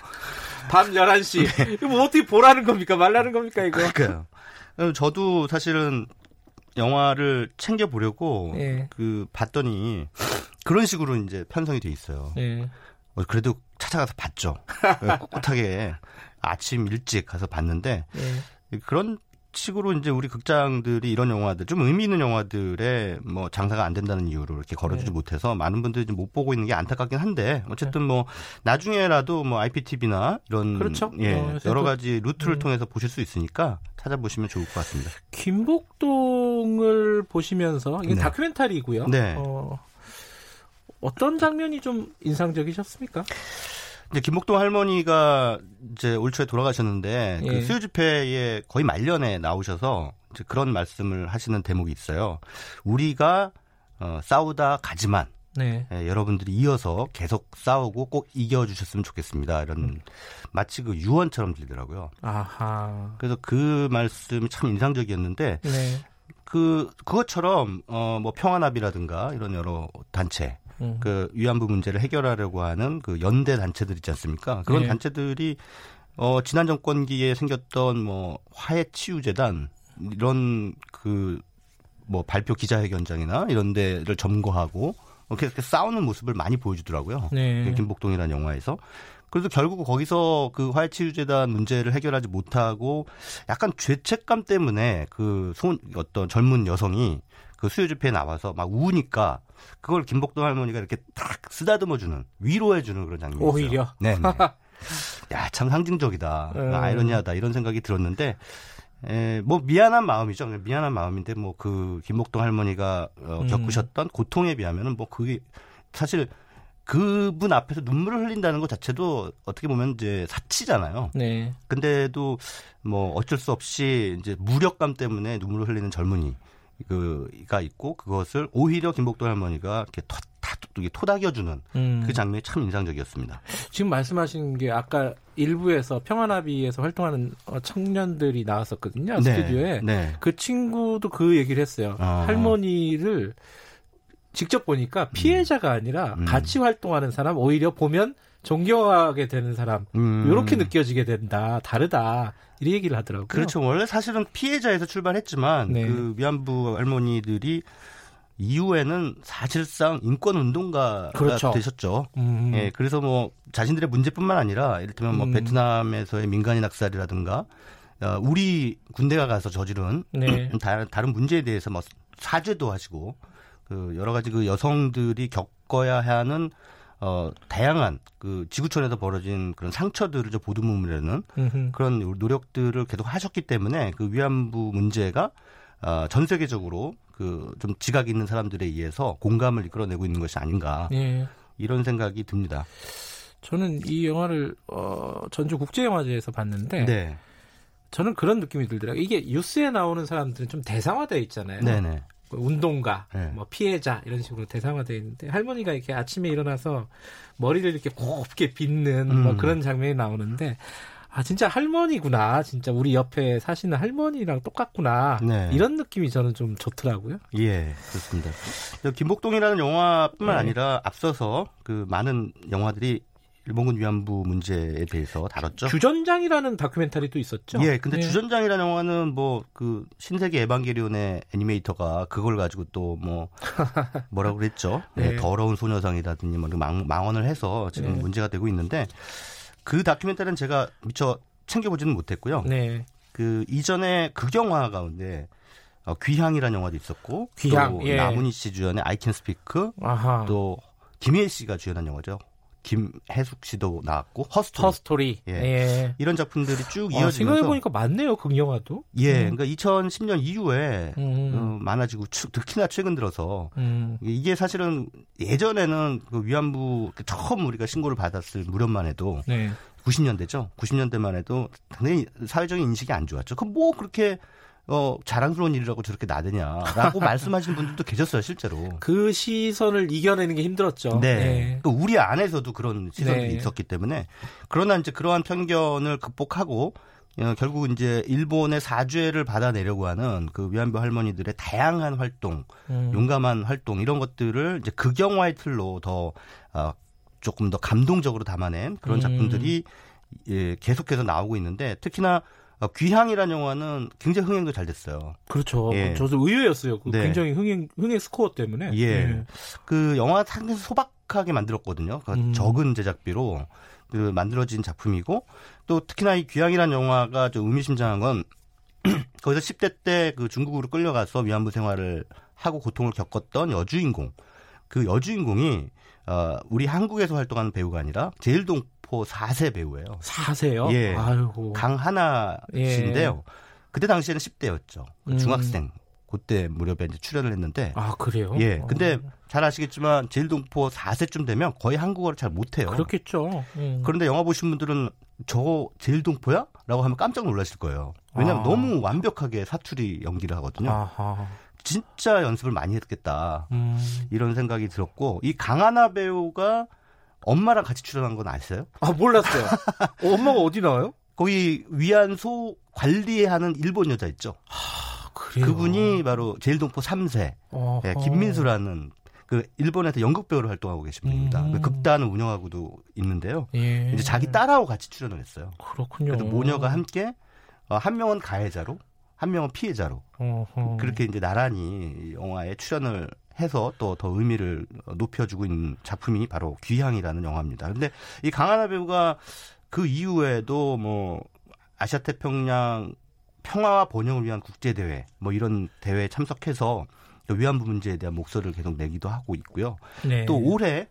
Speaker 2: 밤 11시. 이거 뭐 어떻게 보라는 겁니까? 말라는 겁니까, 이거?
Speaker 10: 그러니까요. 저도 사실은 영화를 챙겨 보려고 예. 그 봤더니 그런 식으로 이제 편성이 돼 있어요. 예. 어, 그래도 찾아가서 봤죠. *laughs* 꿋꿋하게 아침 일찍 가서 봤는데 예. 그런 식으로 이제 우리 극장들이 이런 영화들 좀 의미 있는 영화들에 뭐 장사가 안 된다는 이유로 이렇게 걸어주지 네. 못해서 많은 분들이 못 보고 있는 게 안타깝긴 한데 어쨌든 뭐 나중에라도 뭐 IPTV나 이런
Speaker 2: 그렇죠.
Speaker 10: 예 어, 여러 가지 루트를 네. 통해서 보실 수 있으니까 찾아보시면 좋을 것 같습니다.
Speaker 2: 김복동을 보시면서 이게 네. 다큐멘터리고요. 네. 어, 어떤 장면이 좀 인상적이셨습니까?
Speaker 10: 이제 김목동 할머니가 이제 올 초에 돌아가셨는데 그 예. 그 수요 집회에 거의 말년에 나오셔서 이제 그런 말씀을 하시는 대목이 있어요. 우리가 어, 싸우다 가지만 네. 예, 여러분들이 이어서 계속 싸우고 꼭 이겨주셨으면 좋겠습니다. 이런 음. 마치 그 유언처럼 들리더라고요. 아하. 그래서 그 말씀이 참 인상적이었는데 네. 그 그것처럼 어 뭐 평화나비라든가 이런 여러 단체 음. 그 위안부 문제를 해결하려고 하는 그 연대 단체들 있지 않습니까? 그런 네. 단체들이 어 지난 정권기에 생겼던 뭐 화해 치유 재단 이런 그 뭐 발표 기자회견장이나 이런 데를 점거하고 이렇게 싸우는 모습을 많이 보여주더라고요. 네. 그 김복동이라는 영화에서. 그래서 결국 거기서 그 화해치유재단 문제를 해결하지 못하고 약간 죄책감 때문에 그 손, 어떤 젊은 여성이 그 수요 집회에 나와서 막 우니까 그걸 김복동 할머니가 이렇게 딱 쓰다듬어 주는 위로해 주는 그런 장면이 있어요.
Speaker 2: 오히려.
Speaker 10: 네. 네. *laughs* 야, 참 상징적이다. 음. 아이러니하다. 이런 생각이 들었는데, 에, 뭐 미안한 마음이죠. 미안한 마음인데 뭐 그 김복동 할머니가 어, 음. 겪으셨던 고통에 비하면은 뭐 그게 사실 그분 앞에서 눈물을 흘린다는 것 자체도 어떻게 보면 이제 사치잖아요. 네. 근데도 뭐 어쩔 수 없이 이제 무력감 때문에 눈물을 흘리는 젊은이 그가 있고 그것을 오히려 김복도 할머니가 이렇게 토, 다, 토닥여주는 음. 그 장면이 참 인상적이었습니다.
Speaker 2: 지금 말씀하신 게 아까 일부에서 평화나비에서 활동하는 어, 청년들이 나왔었거든요 네. 스튜디오에 네. 그 친구도 그 얘기를 했어요. 어. 할머니를 직접 보니까 피해자가 아니라 음. 같이 활동하는 사람 오히려 보면 존경하게 되는 사람 음. 이렇게 느껴지게 된다 다르다 이 얘기를 하더라고요.
Speaker 10: 그렇죠. 원래 사실은 피해자에서 출발했지만 네. 그 위안부 할머니들이 이후에는 사실상 인권 운동가가 그렇죠. 되셨죠. 음. 예, 그래서 뭐 자신들의 문제뿐만 아니라 이를테면 뭐 음. 베트남에서의 민간인 학살이라든가 어, 우리 군대가 가서 저지른 네. *clears throat* 다른 문제에 대해서 뭐 사죄도 하시고 그 여러 가지 그 여성들이 겪어야 하는 어, 다양한 그 지구촌에서 벌어진 그런 상처들을 좀 보듬으려는 그런 노력들을 계속 하셨기 때문에 그 위안부 문제가 어, 전 세계적으로 그 좀 지각 있는 사람들에 의해서 공감을 이끌어내고 있는 것이 아닌가 예. 이런 생각이 듭니다.
Speaker 2: 저는 이 영화를 어, 전주 국제영화제에서 봤는데 네. 저는 그런 느낌이 들더라고요. 이게 뉴스에 나오는 사람들은 좀 대상화되어 있잖아요. 네네. 뭐 운동가, 네. 뭐 피해자 이런 식으로 대상화되어 있는데 할머니가 이렇게 아침에 일어나서 머리를 이렇게 곱게 빗는 뭐 음. 뭐 그런 장면이 나오는데 아 진짜 할머니구나 진짜 우리 옆에 사시는 할머니랑 똑같구나 네. 이런 느낌이 저는 좀 좋더라고요.
Speaker 10: 예 그렇습니다. 김복동이라는 영화뿐만 네. 아니라 앞서서 그 많은 영화들이 일본군 위안부 문제에 대해서 다뤘죠.
Speaker 2: 주전장이라는 다큐멘터리도 있었죠.
Speaker 10: 예, 근데 네. 주전장이라는 영화는 뭐 그 신세기 에반게리온의 애니메이터가 그걸 가지고 또 뭐 *laughs* 뭐라고 그랬죠. 네. 네, 더러운 소녀상이라든지 뭐 망, 망언을 해서 지금 네. 문제가 되고 있는데 그 다큐멘터리는 제가 미처 챙겨보지는 못했고요. 네. 그 이전에 극영화 가운데 어, 귀향이라는 영화도 있었고 귀향, 또 예. 나문희 씨 주연의 아이 캔 스피크 또 김희애 씨가 주연한 영화죠. 김해숙 씨도 나왔고 허스토리,
Speaker 2: 허스토리. 예. 예.
Speaker 10: 이런 작품들이 쭉 어, 이어지면서 생각해
Speaker 2: 보니까 많네요 그 영화도.
Speaker 10: 예, 음. 그러니까 2010년 이후에 음. 어, 많아지고 특히나 최근 들어서 음. 이게 사실은 예전에는 그 위안부 처음 우리가 신고를 받았을 무렵만 해도 네. 90년대죠. 90년대만 해도 당연히 사회적인 인식이 안 좋았죠. 그 뭐 그렇게 어, 자랑스러운 일이라고 저렇게 나대냐라고 *laughs* 말씀하시는 분들도 계셨어요, 실제로.
Speaker 2: 그 시선을 이겨내는 게 힘들었죠.
Speaker 10: 네. 네. 그 우리 안에서도 그런 시선들이 네. 있었기 때문에 그러나 이제 그러한 편견을 극복하고 어, 결국 이제 일본의 사죄를 받아내려고 하는 그 위안부 할머니들의 다양한 활동, 음. 용감한 활동 이런 것들을 이제 극영화의 틀로 더 어, 조금 더 감동적으로 담아낸 그런 음. 작품들이 음. 예, 계속해서 나오고 있는데 특히나 어, 귀향이라는 영화는 굉장히 흥행도 잘 됐어요.
Speaker 2: 그렇죠. 예. 저도 의외였어요. 그 네. 굉장히 흥행 흥행 스코어 때문에.
Speaker 10: 예. 예. 그 영화 상당히 소박하게 만들었거든요. 그 음. 적은 제작비로 그 만들어진 작품이고 또 특히나 이 귀향이라는 영화가 좀 의미심장한 건 *clears throat* 거기서 10대 때 그 중국으로 끌려가서 위안부 생활을 하고 고통을 겪었던 여주인공 그 여주인공이 어, 우리 한국에서 활동하는 배우가 아니라 제일동 고 4세 배우예요.
Speaker 2: 4세요?
Speaker 10: 예. 아이고. 강하나 씨인데요. 예. 그때 당시에는 10대였죠. 음. 중학생. 그때 무렵에 이제 출연을 했는데.
Speaker 2: 아, 그래요?
Speaker 10: 예. 근데 어. 잘 아시겠지만 제일동포 4세쯤 되면 거의 한국어를 잘 못해요.
Speaker 2: 그렇겠죠. 음.
Speaker 10: 그런데 영화 보신 분들은 저 제일동포야? 라고 하면 깜짝 놀라실 거예요. 왜냐하면 아. 너무 완벽하게 사투리 연기를 하거든요. 아하. 진짜 연습을 많이 했겠다. 음. 이런 생각이 들었고, 이 강하나 배우가 엄마랑 같이 출연한 건 아세요?
Speaker 2: 아 몰랐어요. *laughs* 어, 엄마가 어디 나와요?
Speaker 10: 거기 위안소 관리하는 일본 여자 있죠. 아, 그래요? 그분이 바로 제일동포 3세 네, 김민수라는 그 일본에서 연극 배우로 활동하고 계신 분입니다. 음. 그 극단을 운영하고도 있는데요. 예. 이제 자기 딸하고 같이 출연을 했어요.
Speaker 2: 그렇군요.
Speaker 10: 그래서 모녀가 함께 어, 한 명은 가해자로, 한 명은 피해자로 어허. 그렇게 이제 나란히 영화에 출연을 해서 또 더 의미를 높여주고 있는 작품이 바로 귀향이라는 영화입니다. 근데 이 강하나 배우가 그 이후에도 뭐 아시아 태평양 평화와 번영을 위한 국제 대회 뭐 이런 대회에 참석해서 위안부 문제에 대한 목소리를 계속 내기도 하고 있고요. 네. 또 올해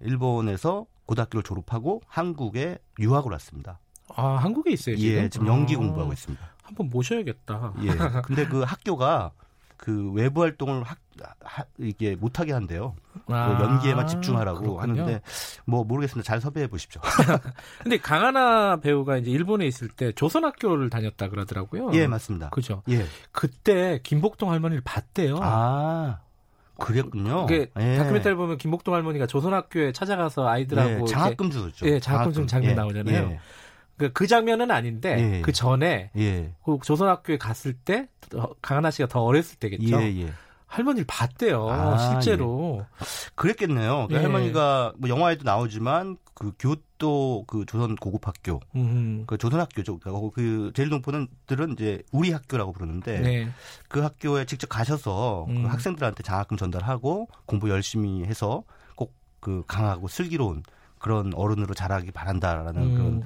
Speaker 10: 일본에서 고등학교를 졸업하고 한국에 유학을 왔습니다.
Speaker 2: 아 한국에 있어요 지금?
Speaker 10: 예, 지금 연기 아, 공부하고 있습니다.
Speaker 2: 한번 모셔야겠다.
Speaker 10: 예. 근데 그 *laughs* 학교가 그 외부 활동을 하, 하, 이게 못하게 한대요. 그 아, 연기에만 집중하라고 그렇군요. 하는데 뭐 모르겠습니다. 잘 섭외해 보십시오. *laughs*
Speaker 2: 근데 강하나 배우가 이제 일본에 있을 때 조선학교를 다녔다 그러더라고요.
Speaker 10: 예, 맞습니다.
Speaker 2: 그죠. 예. 그때 김복동 할머니를 봤대요.
Speaker 10: 아. 그랬군요.
Speaker 2: 그 예. 다큐멘터리 보면 김복동 할머니가 조선학교에 찾아가서 아이들하고
Speaker 10: 예, 장학금 주죠.
Speaker 2: 예, 장학금 주 장면 예. 나오잖아요. 예. 그, 그 장면은 아닌데 예. 그 전에 예. 그 조선학교에 갔을 때 강하나 씨가 더 어렸을 때겠죠. 예, 예. 할머니를 봤대요, 아, 실제로. 예.
Speaker 10: 그랬겠네요. 그 예. 할머니가 뭐 영화에도 나오지만 그 교도 그 조선 고급학교, 음. 그 조선학교죠. 그러니까 그 제일 동포는들은 이제 우리 학교라고 부르는데 네. 그 학교에 직접 가셔서 그 음. 그 학생들한테 장학금 전달하고 공부 열심히 해서 꼭 그 강하고 슬기로운 그런 어른으로 자라기 바란다라는 음. 그런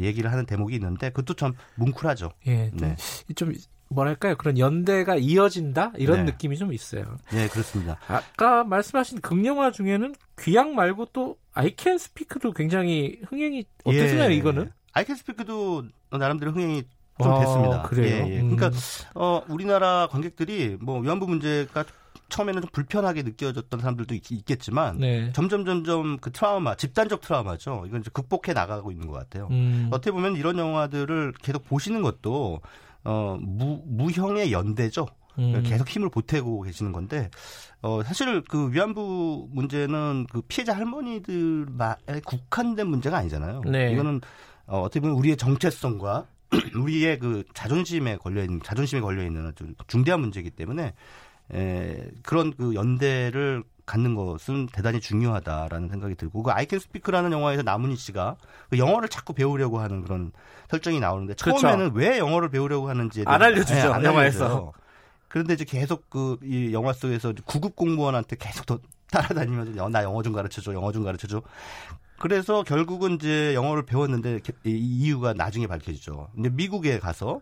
Speaker 10: 얘기를 하는 대목이 있는데 그것도 참 뭉클하죠.
Speaker 2: 예, 네. 좀 뭐랄까요 그런 연대가 이어진다 이런 네. 느낌이 좀 있어요.
Speaker 10: 네 그렇습니다.
Speaker 2: 아까 말씀하신 극영화 중에는 귀향 말고 또 아이캔 스피크도 굉장히 흥행이 어땠나요 예. 이거는?
Speaker 10: 아이캔 스피크도 나름대로 흥행이 좀 아, 됐습니다.
Speaker 2: 그래요. 예, 예.
Speaker 10: 그러니까 음. 어 우리나라 관객들이 뭐 위안부 문제가 처음에는 좀 불편하게 느껴졌던 사람들도 있, 겠지만 네. 점점 점점 그 트라우마, 집단적 트라우마죠. 이건 이제 극복해 나가고 있는 것 같아요. 음. 어떻게 보면 이런 영화들을 계속 보시는 것도 어 무, 무형의 연대죠. 음. 계속 힘을 보태고 계시는 건데 어 사실 그 위안부 문제는 그 피해자 할머니들에 국한된 문제가 아니잖아요. 네. 이거는 어, 어떻게 보면 우리의 정체성과 *clears throat* 우리의 그 자존심에 걸려 있는 자존심에 걸려 있는 아주 중대한 문제이기 때문에 에, 그런 그 연대를 갖는 것은 대단히 중요하다라는 생각이 들고 그 아이캔 스피크라는 영화에서 남은희 씨가 그 영어를 자꾸 배우려고 하는 그런 설정이 나오는데 그렇죠. 처음에는 왜 영어를 배우려고 하는지
Speaker 2: 안 알려주죠 네, 안 영화에서.
Speaker 10: 그런데 이제 계속 그 이 영화 속에서 구급 공무원한테 계속 더 따라다니면서 나 영어 좀 가르쳐줘 영어 좀 가르쳐줘. 그래서 결국은 이제 영어를 배웠는데 이 이유가 나중에 밝혀지죠. 근데 미국에 가서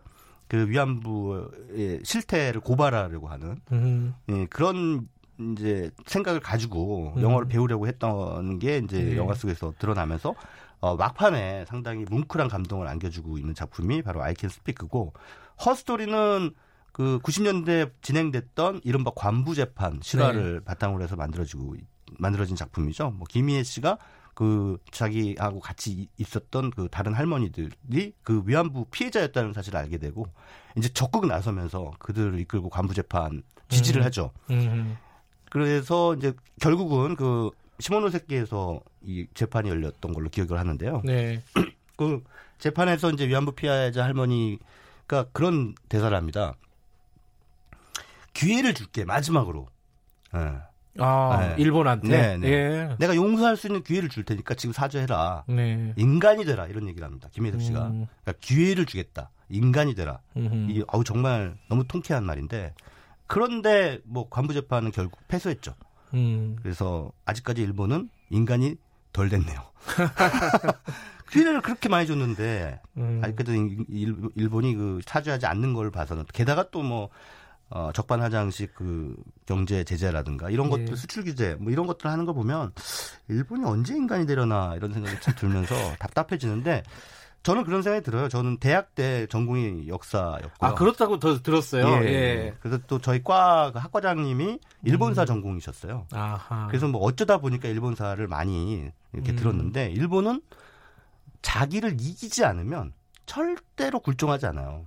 Speaker 10: 그 위안부의 실태를 고발하려고 하는 음. 예, 그런 이제 생각을 가지고 음. 영어를 배우려고 했던 게 이제 네. 영화 속에서 드러나면서 어, 막판에 상당히 뭉클한 감동을 안겨주고 있는 작품이 바로 아이캔 스피크고 허스토리는 그 90년대 진행됐던 이른바 관부 재판 실화를 네. 바탕으로 해서 만들어지고 만들어진 작품이죠. 뭐 김희애 씨가 그 자기하고 같이 있었던 그 다른 할머니들이 그 위안부 피해자였다는 사실을 알게 되고 이제 적극 나서면서 그들을 이끌고 관부 재판 지지를 음. 하죠. 음. 그래서 이제 결국은 그 시모노세키에서 이 재판이 열렸던 걸로 기억을 하는데요. 네. *clears throat* 그 재판에서 이제 위안부 피해자 할머니가 그런 대사를 합니다. 기회를 줄게 마지막으로. 네.
Speaker 2: 아, 네. 일본한테. 네, 네. 예.
Speaker 10: 내가 용서할 수 있는 기회를 줄 테니까 지금 사죄해라. 네. 인간이 되라 이런 얘기를 합니다. 김혜섭 씨가. 음. 그러니까 기회를 주겠다. 인간이 되라. 이 아우 정말 너무 통쾌한 말인데 그런데 뭐 관부 재판은 결국 패소했죠. 음. 그래서 아직까지 일본은 인간이 덜 됐네요. *laughs* *laughs* 기회를 그렇게 많이 줬는데 음. 아직까지 일본이 그 사죄하지 않는 걸 봐서는 게다가 또뭐 어, 적반하장식 그 경제 제재라든가 이런 예. 것들 예. 수출 규제 뭐 이런 것들 하는 거 보면 일본이 언제 인간이 되려나 이런 생각이 참 들면서 *laughs* 답답해지는데 저는 그런 생각이 들어요. 저는 대학 때 전공이 역사였고요.
Speaker 2: 아 그렇다고 더 들었어요. 예. 예.
Speaker 10: 그래서 또 저희 과그 학과장님이 일본사 음. 전공이셨어요. 아하. 그래서 뭐 어쩌다 보니까 일본사를 많이 이렇게 음. 들었는데 일본은 자기를 이기지 않으면 절대로 굴종하지 않아요.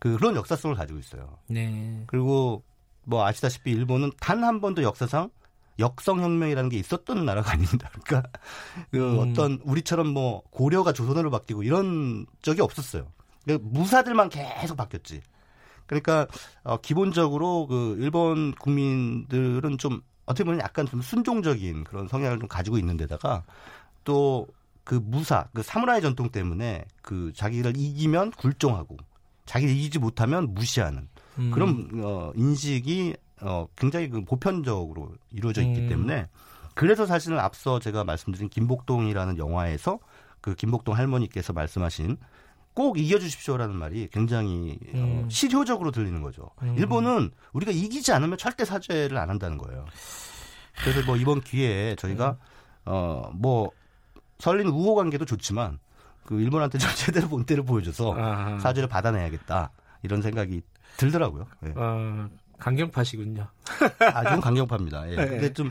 Speaker 10: 그 그런 역사성을 가지고 있어요. 네. 그리고 뭐 아시다시피 일본은 단 한 번도 역사상 역성혁명이라는 게 있었던 나라가 아닙니다. *laughs* 그러니까 그 음. 어떤 우리처럼 뭐 고려가 조선으로 바뀌고 이런 적이 없었어요. 그러니까 무사들만 계속 바뀌었지. 그러니까 어, 기본적으로 그 일본 국민들은 좀 어떻게 보면 약간 좀 순종적인 그런 성향을 좀 가지고 있는데다가 또 그 무사, 그 사무라이 전통 때문에 그 자기를 이기면 굴종하고 자기를 이기지 못하면 무시하는 음. 그런 어, 인식이 어, 굉장히 그 보편적으로 이루어져 있기 음. 때문에 그래서 사실은 앞서 제가 말씀드린 김복동이라는 영화에서 그 김복동 할머니께서 말씀하신 꼭 이겨주십시오라는 말이 굉장히 어, 음. 어, 실효적으로 들리는 거죠. 음. 일본은 우리가 이기지 않으면 절대 사죄를 안 한다는 거예요. 그래서 뭐 이번 기회에 저희가 음. 어뭐 설린 우호 관계도 좋지만 그 일본한테 좀 *laughs* 제대로 본때를 보여줘서 아하. 사죄를 받아내야겠다 이런 생각이 들더라고요. 네.
Speaker 2: 어, 강경파시군요. *laughs*
Speaker 10: 아주 강경파입니다. 예. 네. 근데 좀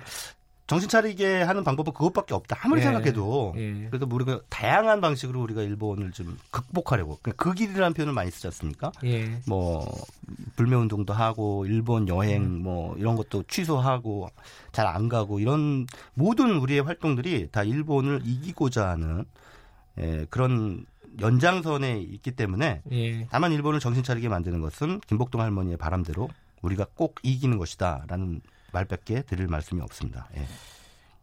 Speaker 10: 정신 차리게 하는 방법은 그것밖에 없다. 아무리 예. 생각해도 예. 그래도 뭐 우리가 다양한 방식으로 우리가 일본을 좀 극복하려고 그 길이라는 표현을 많이 쓰지 않습니까? 예. 뭐 불매 운동도 하고 일본 여행 음. 뭐 이런 것도 취소하고 잘 안 가고 이런 모든 우리의 활동들이 다 일본을 이기고자 하는 예, 그런 연장선에 있기 때문에 예. 다만 일본을 정신 차리게 만드는 것은 김복동 할머니의 바람대로 우리가 꼭 이기는 것이다라는 말밖에 드릴 말씀이 없습니다. 예.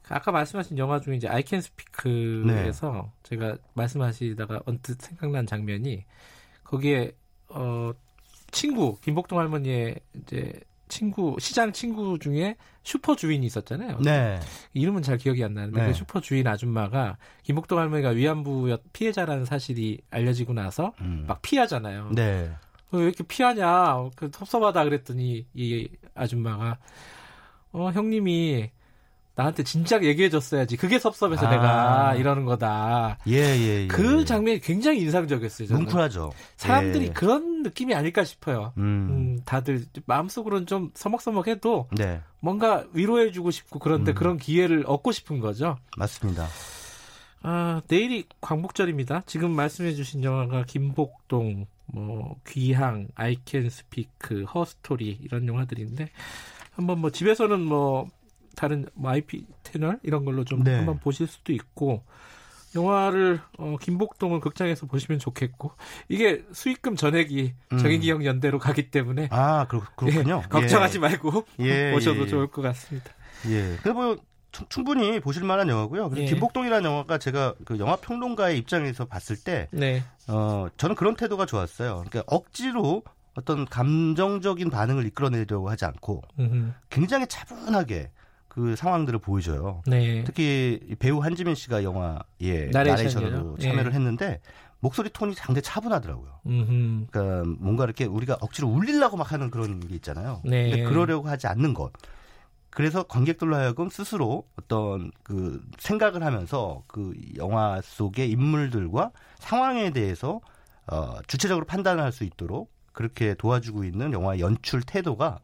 Speaker 2: 아까 말씀하신 영화 중에 이제 아이캔 스피크에서 네. 제가 말씀하시다가 언뜻 생각난 장면이 거기에 어 친구 김복동 할머니의 이제 친구 시장 친구 중에 슈퍼 주인이 있었잖아요. 네. 이름은 잘 기억이 안 나는데 네. 그 슈퍼 주인 아줌마가 김복동 할머니가 위안부 피해자라는 사실이 알려지고 나서 음. 막 피하잖아요. 네. 왜 이렇게 피하냐? 그 섭섭하다 그랬더니 이 아줌마가 어 형님이 나한테 진작 얘기해줬어야지. 그게 섭섭해서 아. 내가 이러는 거다. 예, 예, 예. 그 장면이 굉장히 인상적이었어요. 저는.
Speaker 10: 뭉클하죠.
Speaker 2: 사람들이 예. 그런 느낌이 아닐까 싶어요. 음. 음 다들 마음속으로는 좀 서먹서먹해도 네. 뭔가 위로해주고 싶고 그런데 음. 그런 기회를 얻고 싶은 거죠.
Speaker 10: 맞습니다.
Speaker 2: 아, 내일이 광복절입니다. 지금 말씀해주신 영화가 김복동, 뭐 귀향, 아이캔 스피크, 허스토리 이런 영화들인데 한번 뭐 집에서는 뭐 다른 뭐 IP 채널 이런 걸로 좀 네. 한번 보실 수도 있고 영화를 어, 김복동을 극장에서 보시면 좋겠고 이게 수익금 전액이 음. 정의기억 연대로 가기 때문에
Speaker 10: 아 그렇, 군요
Speaker 2: 예, 걱정하지 예. 말고 예, 보셔도 예. 좋을 것 같습니다.
Speaker 10: 예. 그뭐 충분히 보실 만한 영화고요. 그리고 예. 김복동이라는 영화가 제가 그 영화 평론가의 입장에서 봤을 때, 네. 어 저는 그런 태도가 좋았어요. 그러니까 억지로 어떤 감정적인 반응을 이끌어내려고 하지 않고 음흠. 굉장히 차분하게 그 상황들을 보여줘요. 네. 특히 배우 한지민 씨가 영화에 나레이션으로 참여를 예. 했는데 목소리 톤이 상당히 차분하더라고요. 음흠. 그러니까 뭔가 이렇게 우리가 억지로 울리려고 막 하는 그런 게 있잖아요. 네. 근데 그러려고 하지 않는 것. 그래서 관객들로 하여금 스스로 어떤 그 생각을 하면서 그 영화 속의 인물들과 상황에 대해서 어, 주체적으로 판단할 수 있도록 그렇게 도와주고 있는 영화 연출 태도가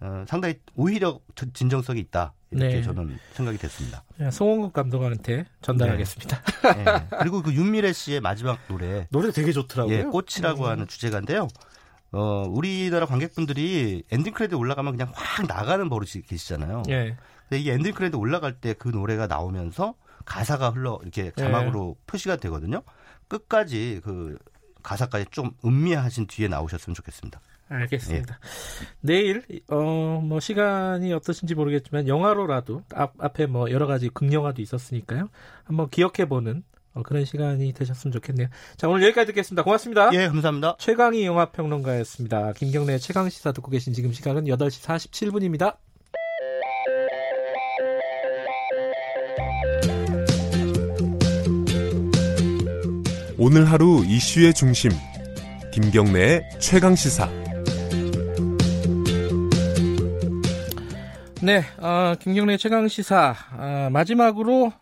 Speaker 10: 어, 상당히 오히려 진정성이 있다 이렇게 네. 저는 생각이 됐습니다.
Speaker 2: 송원국 감독한테 전달하겠습니다.
Speaker 10: 네. 네. 그리고 그 윤미래 씨의 마지막 노래
Speaker 2: 노래 되게 좋더라고요.
Speaker 10: 예, 꽃이라고 음. 하는 주제가인데요. 어, 우리나라 관객분들이 엔딩 크레딧 올라가면 그냥 확 나가는 버릇이 계시잖아요. 예. 근데 이 엔딩 크레딧 올라갈 때 그 노래가 나오면서 가사가 흘러 이렇게 자막으로 예. 표시가 되거든요. 끝까지 그 가사까지 좀 음미하신 뒤에 나오셨으면 좋겠습니다.
Speaker 2: 알겠습니다. 예. 내일 어 뭐 시간이 어떠신지 모르겠지만 영화로라도 앞 앞에 뭐 여러 가지 극영화도 있었으니까요. 한번 기억해 보는 어, 그런 시간이 되셨으면 좋겠네요. 자, 오늘 여기까지 듣겠습니다. 고맙습니다.
Speaker 10: 예, 감사합니다.
Speaker 2: 최강희 영화 평론가였습니다. 김경래 최강 시사 듣고 계신 지금 시간은 8시 47분입니다.
Speaker 1: 오늘 하루 이슈의 중심. 김경래의 최강 시사.
Speaker 2: 네, 어, 김경래 최강 시사 어, 마지막으로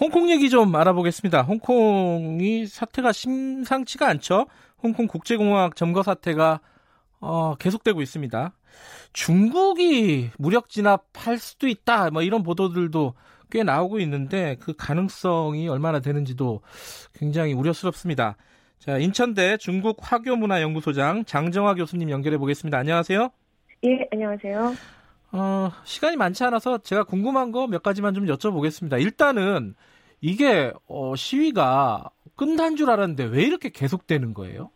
Speaker 2: 홍콩 얘기 좀 알아보겠습니다. 홍콩이 사태가 심상치가 않죠. 홍콩 국제공항 점거 사태가 어, 계속되고 있습니다. 중국이 무력 진압할 수도 있다. 뭐 이런 보도들도 꽤 나오고 있는데 그 가능성이 얼마나 되는지도 굉장히 우려스럽습니다. 자, 인천대 중국 화교문화연구소장 장정화 교수님 연결해 보겠습니다. 안녕하세요.
Speaker 11: 예, 안녕하세요.
Speaker 2: 어, 시간이 많지 않아서 제가 궁금한 거 몇 가지만 좀 여쭤보겠습니다. 일단은 이게 어, 시위가 끝난 줄 알았는데 왜 이렇게 계속되는 거예요?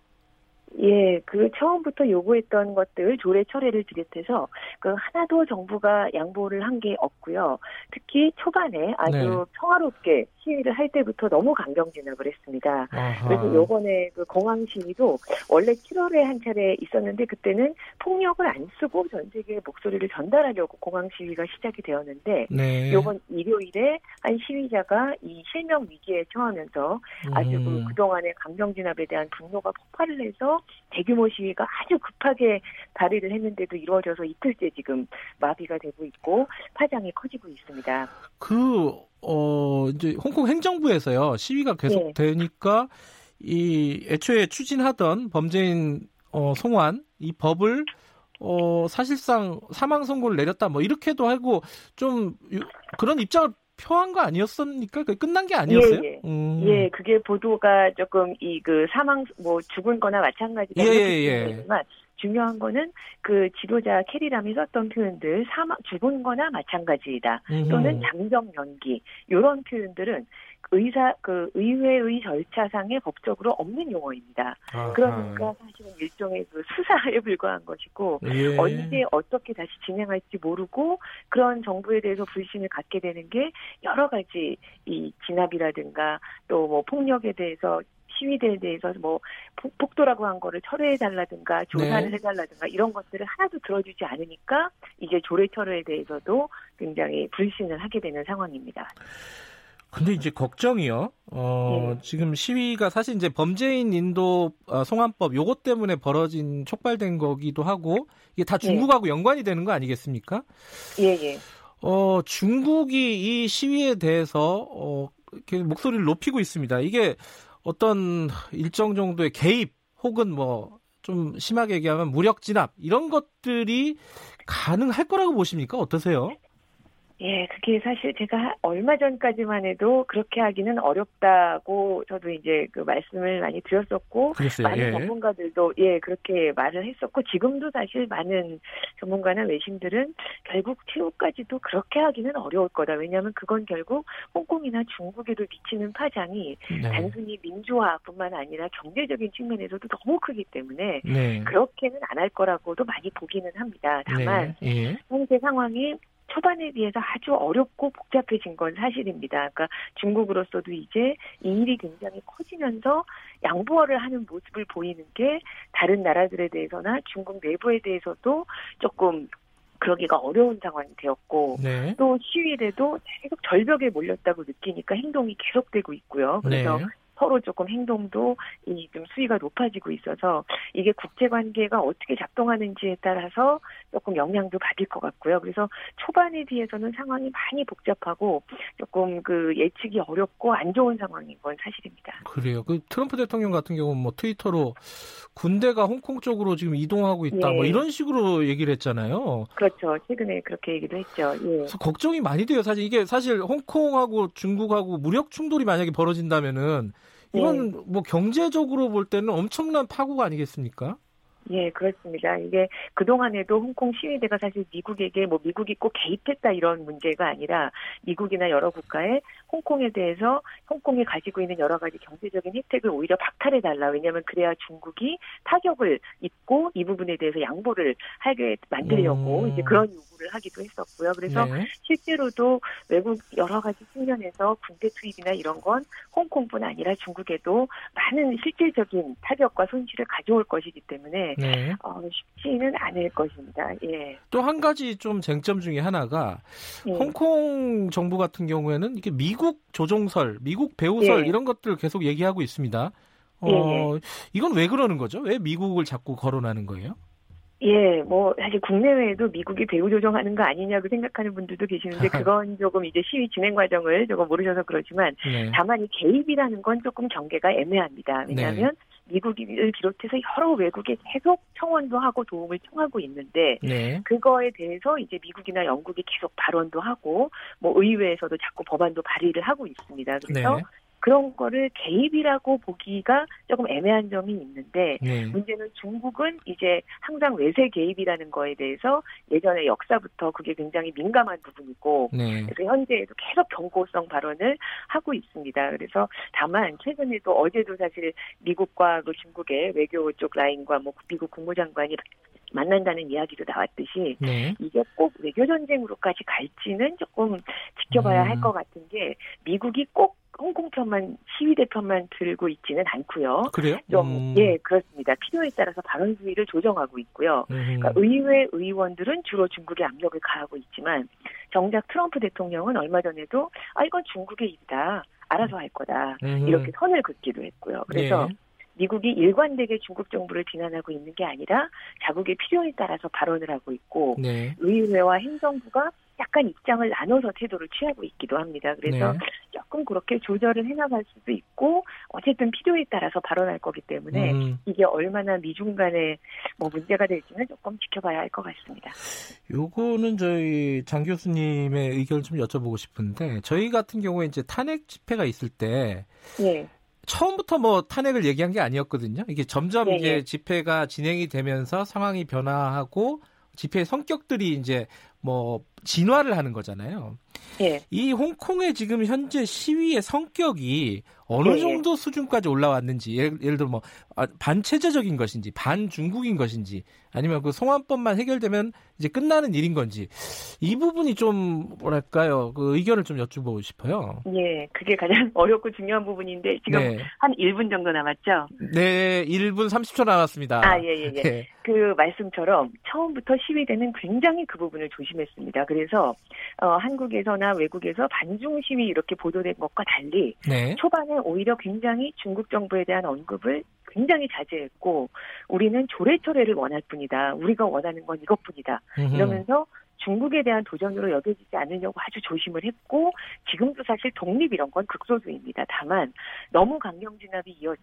Speaker 11: 예, 그 처음부터 요구했던 것들 조례 철회를 비롯해서 그 하나도 정부가 양보를 한 게 없고요. 특히 초반에 아주 네. 평화롭게 시위를 할 때부터 너무 강경 진압을 했습니다. 아하. 그래서 요번에 그 공항 시위도 원래 7월에 한 차례 있었는데 그때는 폭력을 안 쓰고 전 세계에 목소리를 전달하려고 공항 시위가 시작이 되었는데 네. 요번 일요일에 한 시위자가 이 실명 위기에 처하면서 아주 그 음. 그 그동안의 강경 진압에 대한 분노가 폭발을 해서 대규모 시위가 아주 급하게 발의를 했는데도 이루어져서 이틀째 지금 마비가 되고 있고 파장이 커지고 있습니다.
Speaker 2: 그, 어, 이제 홍콩 행정부에서요, 시위가 계속 네. 되니까 이 애초에 추진하던 범죄인 어, 송환, 이 법을 어, 사실상 사망 선고를 내렸다, 뭐, 이렇게도 하고, 좀, 그런 입장을 표한 거 아니었습니까? 그 끝난 게 아니었어요?
Speaker 11: 예, 예. 음. 예, 그게 보도가 조금 이 그 사망 뭐 죽은 거나 마찬가지다. 예, 예, 예. 중요한 거는 그 지도자 캐리람이 썼던 표현들 사망 죽은 거나 마찬가지이다. 또는 장정 연기 이런 표현들은 의사 그 의회의 절차상의 법적으로 없는 용어입니다. 아하. 그러니까 사실은 일종의 그 수사에 *laughs* 불과한 것이고 예. 언제 어떻게 다시 진행할지 모르고 그런 정부에 대해서 불신을 갖게 되는 게 여러 가지 이 진압이라든가 또 뭐 폭력에 대해서 시위대에 대해서 뭐 폭도라고 한 거를 철회해 달라든가 조사를 네. 해 달라든가 이런 것들을 하나도 들어주지 않으니까 이제 조례 철회에 대해서도 굉장히 불신을 하게 되는 상황입니다.
Speaker 2: 근데 이제 걱정이요. 어, 네. 지금 시위가 사실 이제 범죄인 인도 어, 송환법 요것 때문에 벌어진 촉발된 거기도 하고 이게 다 네. 중국하고 네. 연관이 되는 거 아니겠습니까?
Speaker 11: 예, 예.
Speaker 2: 어, 중국이 이 시위에 대해서 어, 이렇게 목소리를 높이고 있습니다. 이게 어떤 일정 정도의 개입 혹은 뭐 좀 심하게 얘기하면 무력 진압 이런 것들이 가능할 거라고 보십니까? 어떠세요?
Speaker 11: 예, 그게 사실 제가 얼마 전까지만 해도 그렇게 하기는 어렵다고 저도 이제 그 말씀을 많이 드렸었고 그랬어요. 많은 예. 전문가들도 예 그렇게 말을 했었고 지금도 사실 많은 전문가나 외신들은 결국 최후까지도 그렇게 하기는 어려울 거다. 왜냐하면 그건 결국 홍콩이나 중국에도 미치는 파장이 네. 단순히 민주화뿐만 아니라 경제적인 측면에서도 너무 크기 때문에 네. 그렇게는 안 할 거라고도 많이 보기는 합니다. 다만 네. 예. 현재 상황이 초반에 비해서 아주 어렵고 복잡해진 건 사실입니다. 그러니까 중국으로서도 이제 이 일이 굉장히 커지면서 양보를 하는 모습을 보이는 게 다른 나라들에 대해서나 중국 내부에 대해서도 조금 그러기가 어려운 상황이 되었고 네. 또 시위에도 계속 절벽에 몰렸다고 느끼니까 행동이 계속되고 있고요. 그래서 네. 서로 조금 행동도 이 좀 수위가 높아지고 있어서 이게 국제 관계가 어떻게 작동하는지에 따라서 조금 영향도 받을 것 같고요. 그래서 초반에 비해서는 상황이 많이 복잡하고 조금 그 예측이 어렵고 안 좋은 상황인 건 사실입니다.
Speaker 2: 그래요. 그 트럼프 대통령 같은 경우는 뭐 트위터로 군대가 홍콩 쪽으로 지금 이동하고 있다. 뭐 예. 뭐 이런 식으로 얘기를 했잖아요.
Speaker 11: 그렇죠. 최근에 그렇게 얘기도 했죠. 예.
Speaker 2: 그래서 걱정이 많이 돼요. 사실 이게 사실 홍콩하고 중국하고 무력 충돌이 만약에 벌어진다면은 이건 네. 뭐 경제적으로 볼 때는 엄청난 파고가 아니겠습니까?
Speaker 11: 예, 그렇습니다. 이게 그동안에도 홍콩 시위대가 사실 미국에게 뭐 미국이 꼭 개입했다 이런 문제가 아니라 미국이나 여러 국가에 홍콩에 대해서 홍콩이 가지고 있는 여러 가지 경제적인 혜택을 오히려 박탈해 달라. 왜냐하면 그래야 중국이 타격을 입고 이 부분에 대해서 양보를 하게 만들려고 음. 이제 그런 요구를 하기도 했었고요. 그래서 네. 실제로도 외국 여러 가지 측면에서 군대 투입이나 이런 건 홍콩뿐 아니라 중국에도 많은 실질적인 타격과 손실을 가져올 것이기 때문에 네. 어, 쉽지는 않을 것입니다. 예.
Speaker 2: 또 한 가지 좀 쟁점 중에 하나가 예. 홍콩 정부 같은 경우에는 이게 미국 조종설, 미국 배우설 예. 이런 것들 계속 얘기하고 있습니다. 어, 예, 예. 이건 왜 그러는 거죠? 왜 미국을 자꾸 거론하는 거예요?
Speaker 11: 예, 뭐 사실 국내외에도 미국이 배후 조정하는 거 아니냐고 생각하는 분들도 계시는데 *laughs* 그건 조금 이제 시위 진행 과정을 조금 모르셔서 그렇지만 네. 다만 이 개입이라는 건 조금 경계가 애매합니다. 왜냐하면 네. 미국을 비롯해서 여러 외국에 계속 청원도 하고 도움을 청하고 있는데 네. 그거에 대해서 이제 미국이나 영국이 계속 발언도 하고 뭐 의회에서도 자꾸 법안도 발의를 하고 있습니다. 그래서 네. 그런 거를 개입이라고 보기가 조금 애매한 점이 있는데 네. 문제는 중국은 이제 항상 외세 개입이라는 거에 대해서 예전에 역사부터 그게 굉장히 민감한 부분이고 네. 그래서 현재에도 계속 경고성 발언을 하고 있습니다. 그래서 다만 최근에도 어제도 사실 미국과 그 중국의 외교 쪽 라인과 뭐 미국 국무장관이 만난다는 이야기도 나왔듯이 네. 이게 꼭 외교 전쟁으로까지 갈지는 조금 지켜봐야 음. 할것 같은 게 미국이 꼭 홍콩 편만 시위대 편만 들고 있지는 않고요.
Speaker 2: 그래요?
Speaker 11: 좀 음. 예, 그렇습니다. 필요에 따라서 발언 수위를 조정하고 있고요. 음. 그러니까 의회 의원들은 주로 중국에 압력을 가하고 있지만 정작 트럼프 대통령은 얼마 전에도 아 이건 중국의 일이다. 알아서 할 거다. 음. 이렇게 선을 긋기도 했고요. 그래서 예. 미국이 일관되게 중국 정부를 비난하고 있는 게 아니라 자국의 필요에 따라서 발언을 하고 있고 네. 의회와 행정부가 약간 입장을 나눠서 태도를 취하고 있기도 합니다. 그래서 네. 조금 그렇게 조절을 해나갈 수도 있고 어쨌든 필요에 따라서 발언할 거기 때문에 음. 이게 얼마나 미중 간에 뭐 문제가 될지는 조금 지켜봐야 할 것 같습니다.
Speaker 2: 요거는 저희 장 교수님의 의견을 좀 여쭤보고 싶은데 저희 같은 경우에 이제 탄핵 집회가 있을 때 네. 처음부터 뭐 탄핵을 얘기한 게 아니었거든요. 이게 점점 네 이게 네. 집회가 진행이 되면서 상황이 변화하고 집회의 성격들이 이제 뭐 진화를 하는 거잖아요. 예. 이 홍콩의 지금 현재 시위의 성격이 어느 예. 정도 수준까지 올라왔는지 예를, 예를 들어 뭐 아, 반체제적인 것인지 반중국인 것인지 아니면 그 송환법만 해결되면 이제 끝나는 일인 건지 이 부분이 좀 뭐랄까요 그 의견을 좀 여쭈보고 싶어요.
Speaker 11: 예, 그게 가장 *laughs* 어렵고 중요한 부분인데 지금 네. 한 1분 정도 남았죠?
Speaker 2: 네, 1분 30초 남았습니다.
Speaker 11: 아, 예, 예, 예. 네. 그 말씀처럼 처음부터 시위대는 굉장히 그 부분을 조심했습니다. 그래서 어, 한국에서나 외국에서 반중 시위 이렇게 보도된 것과 달리 네. 초반에 오히려 굉장히 중국 정부에 대한 언급을 굉장히 자제했고 우리는 조례철회를 원할 뿐이다. 우리가 원하는 건 이것뿐이다. 이러면서 중국에 대한 도전으로 여겨지지 않으려고 아주 조심을 했고 지금도 사실 독립 이런 건 극소수입니다. 다만 너무 강경 진압이 이어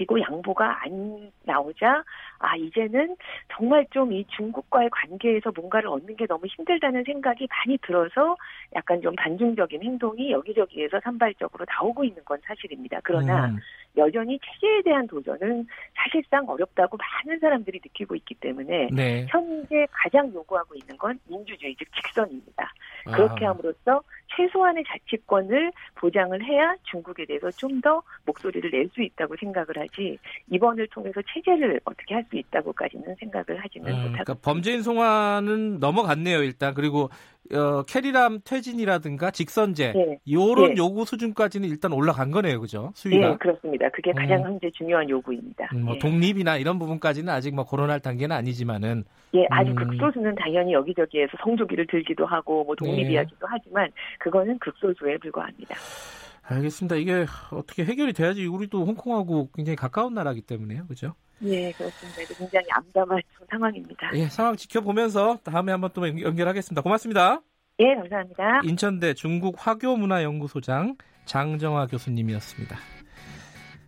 Speaker 11: 지고 양보가 안 나오자 아 이제는 정말 좀 이 중국과의 관계에서 뭔가를 얻는 게 너무 힘들다는 생각이 많이 들어서 약간 좀 반중적인 행동이 여기저기에서 산발적으로 나오고 있는 건 사실입니다. 그러나 음. 여전히 체제에 대한 도전은 사실상 어렵다고 많은 사람들이 느끼고 있기 때문에 네. 현재 가장 요구하고 있는 건 민주주의 즉 직선입니다. 그렇게 아. 함으로써 최소한의 자치권을 보장을 해야 중국에 대해서 좀 더 목소리를 낼 수 있다고 생각을 하지 이번을 통해서 체제를 어떻게 할 수 있다고까지는 생각을 하지는 음, 못하고 그러니까
Speaker 2: 범죄인 송환은 넘어갔네요 일단 그리고 어, 캐리람 퇴진이라든가 직선제 네. 이런 네. 요구 수준까지는 일단 올라간 거네요, 그죠? 수위가.
Speaker 11: 네, 그렇습니다. 그게 가장 음. 현재 중요한 요구입니다.
Speaker 2: 음, 뭐 네. 독립이나 이런 부분까지는 아직 뭐 거론할 단계는 아니지만은.
Speaker 11: 예, 아주 음. 극소수는 당연히 여기저기에서 성조기를 들기도 하고 뭐 독립 네. 이야기도 하지만 그거는 극소수에 불과합니다.
Speaker 2: 알겠습니다. 이게 어떻게 해결이 돼야지 우리도 홍콩하고 굉장히 가까운 나라기 때문에요. 그죠?
Speaker 11: 예, 그렇습니다. 굉장히 암담한 상황입니다.
Speaker 2: 예, 상황 지켜보면서 다음에 한번 또 연결하겠습니다. 고맙습니다.
Speaker 11: 예, 감사합니다.
Speaker 2: 인천대 중국 화교문화연구소장 장정화 교수님이었습니다.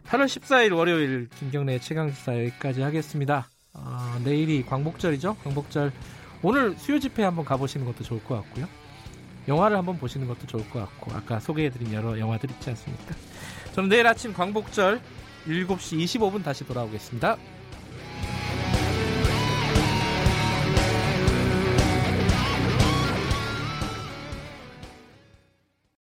Speaker 2: 8월 14일 월요일 김경래 최강시사 여기까지 하겠습니다. 어, 내일이 광복절이죠. 광복절 오늘 수요 집회 한번 가보시는 것도 좋을 것 같고요. 영화를 한번 보시는 것도 좋을 것 같고 아까 소개해드린 여러 영화들 있지 않습니까? 저는 내일 아침 광복절 7시 25분 다시 돌아오겠습니다.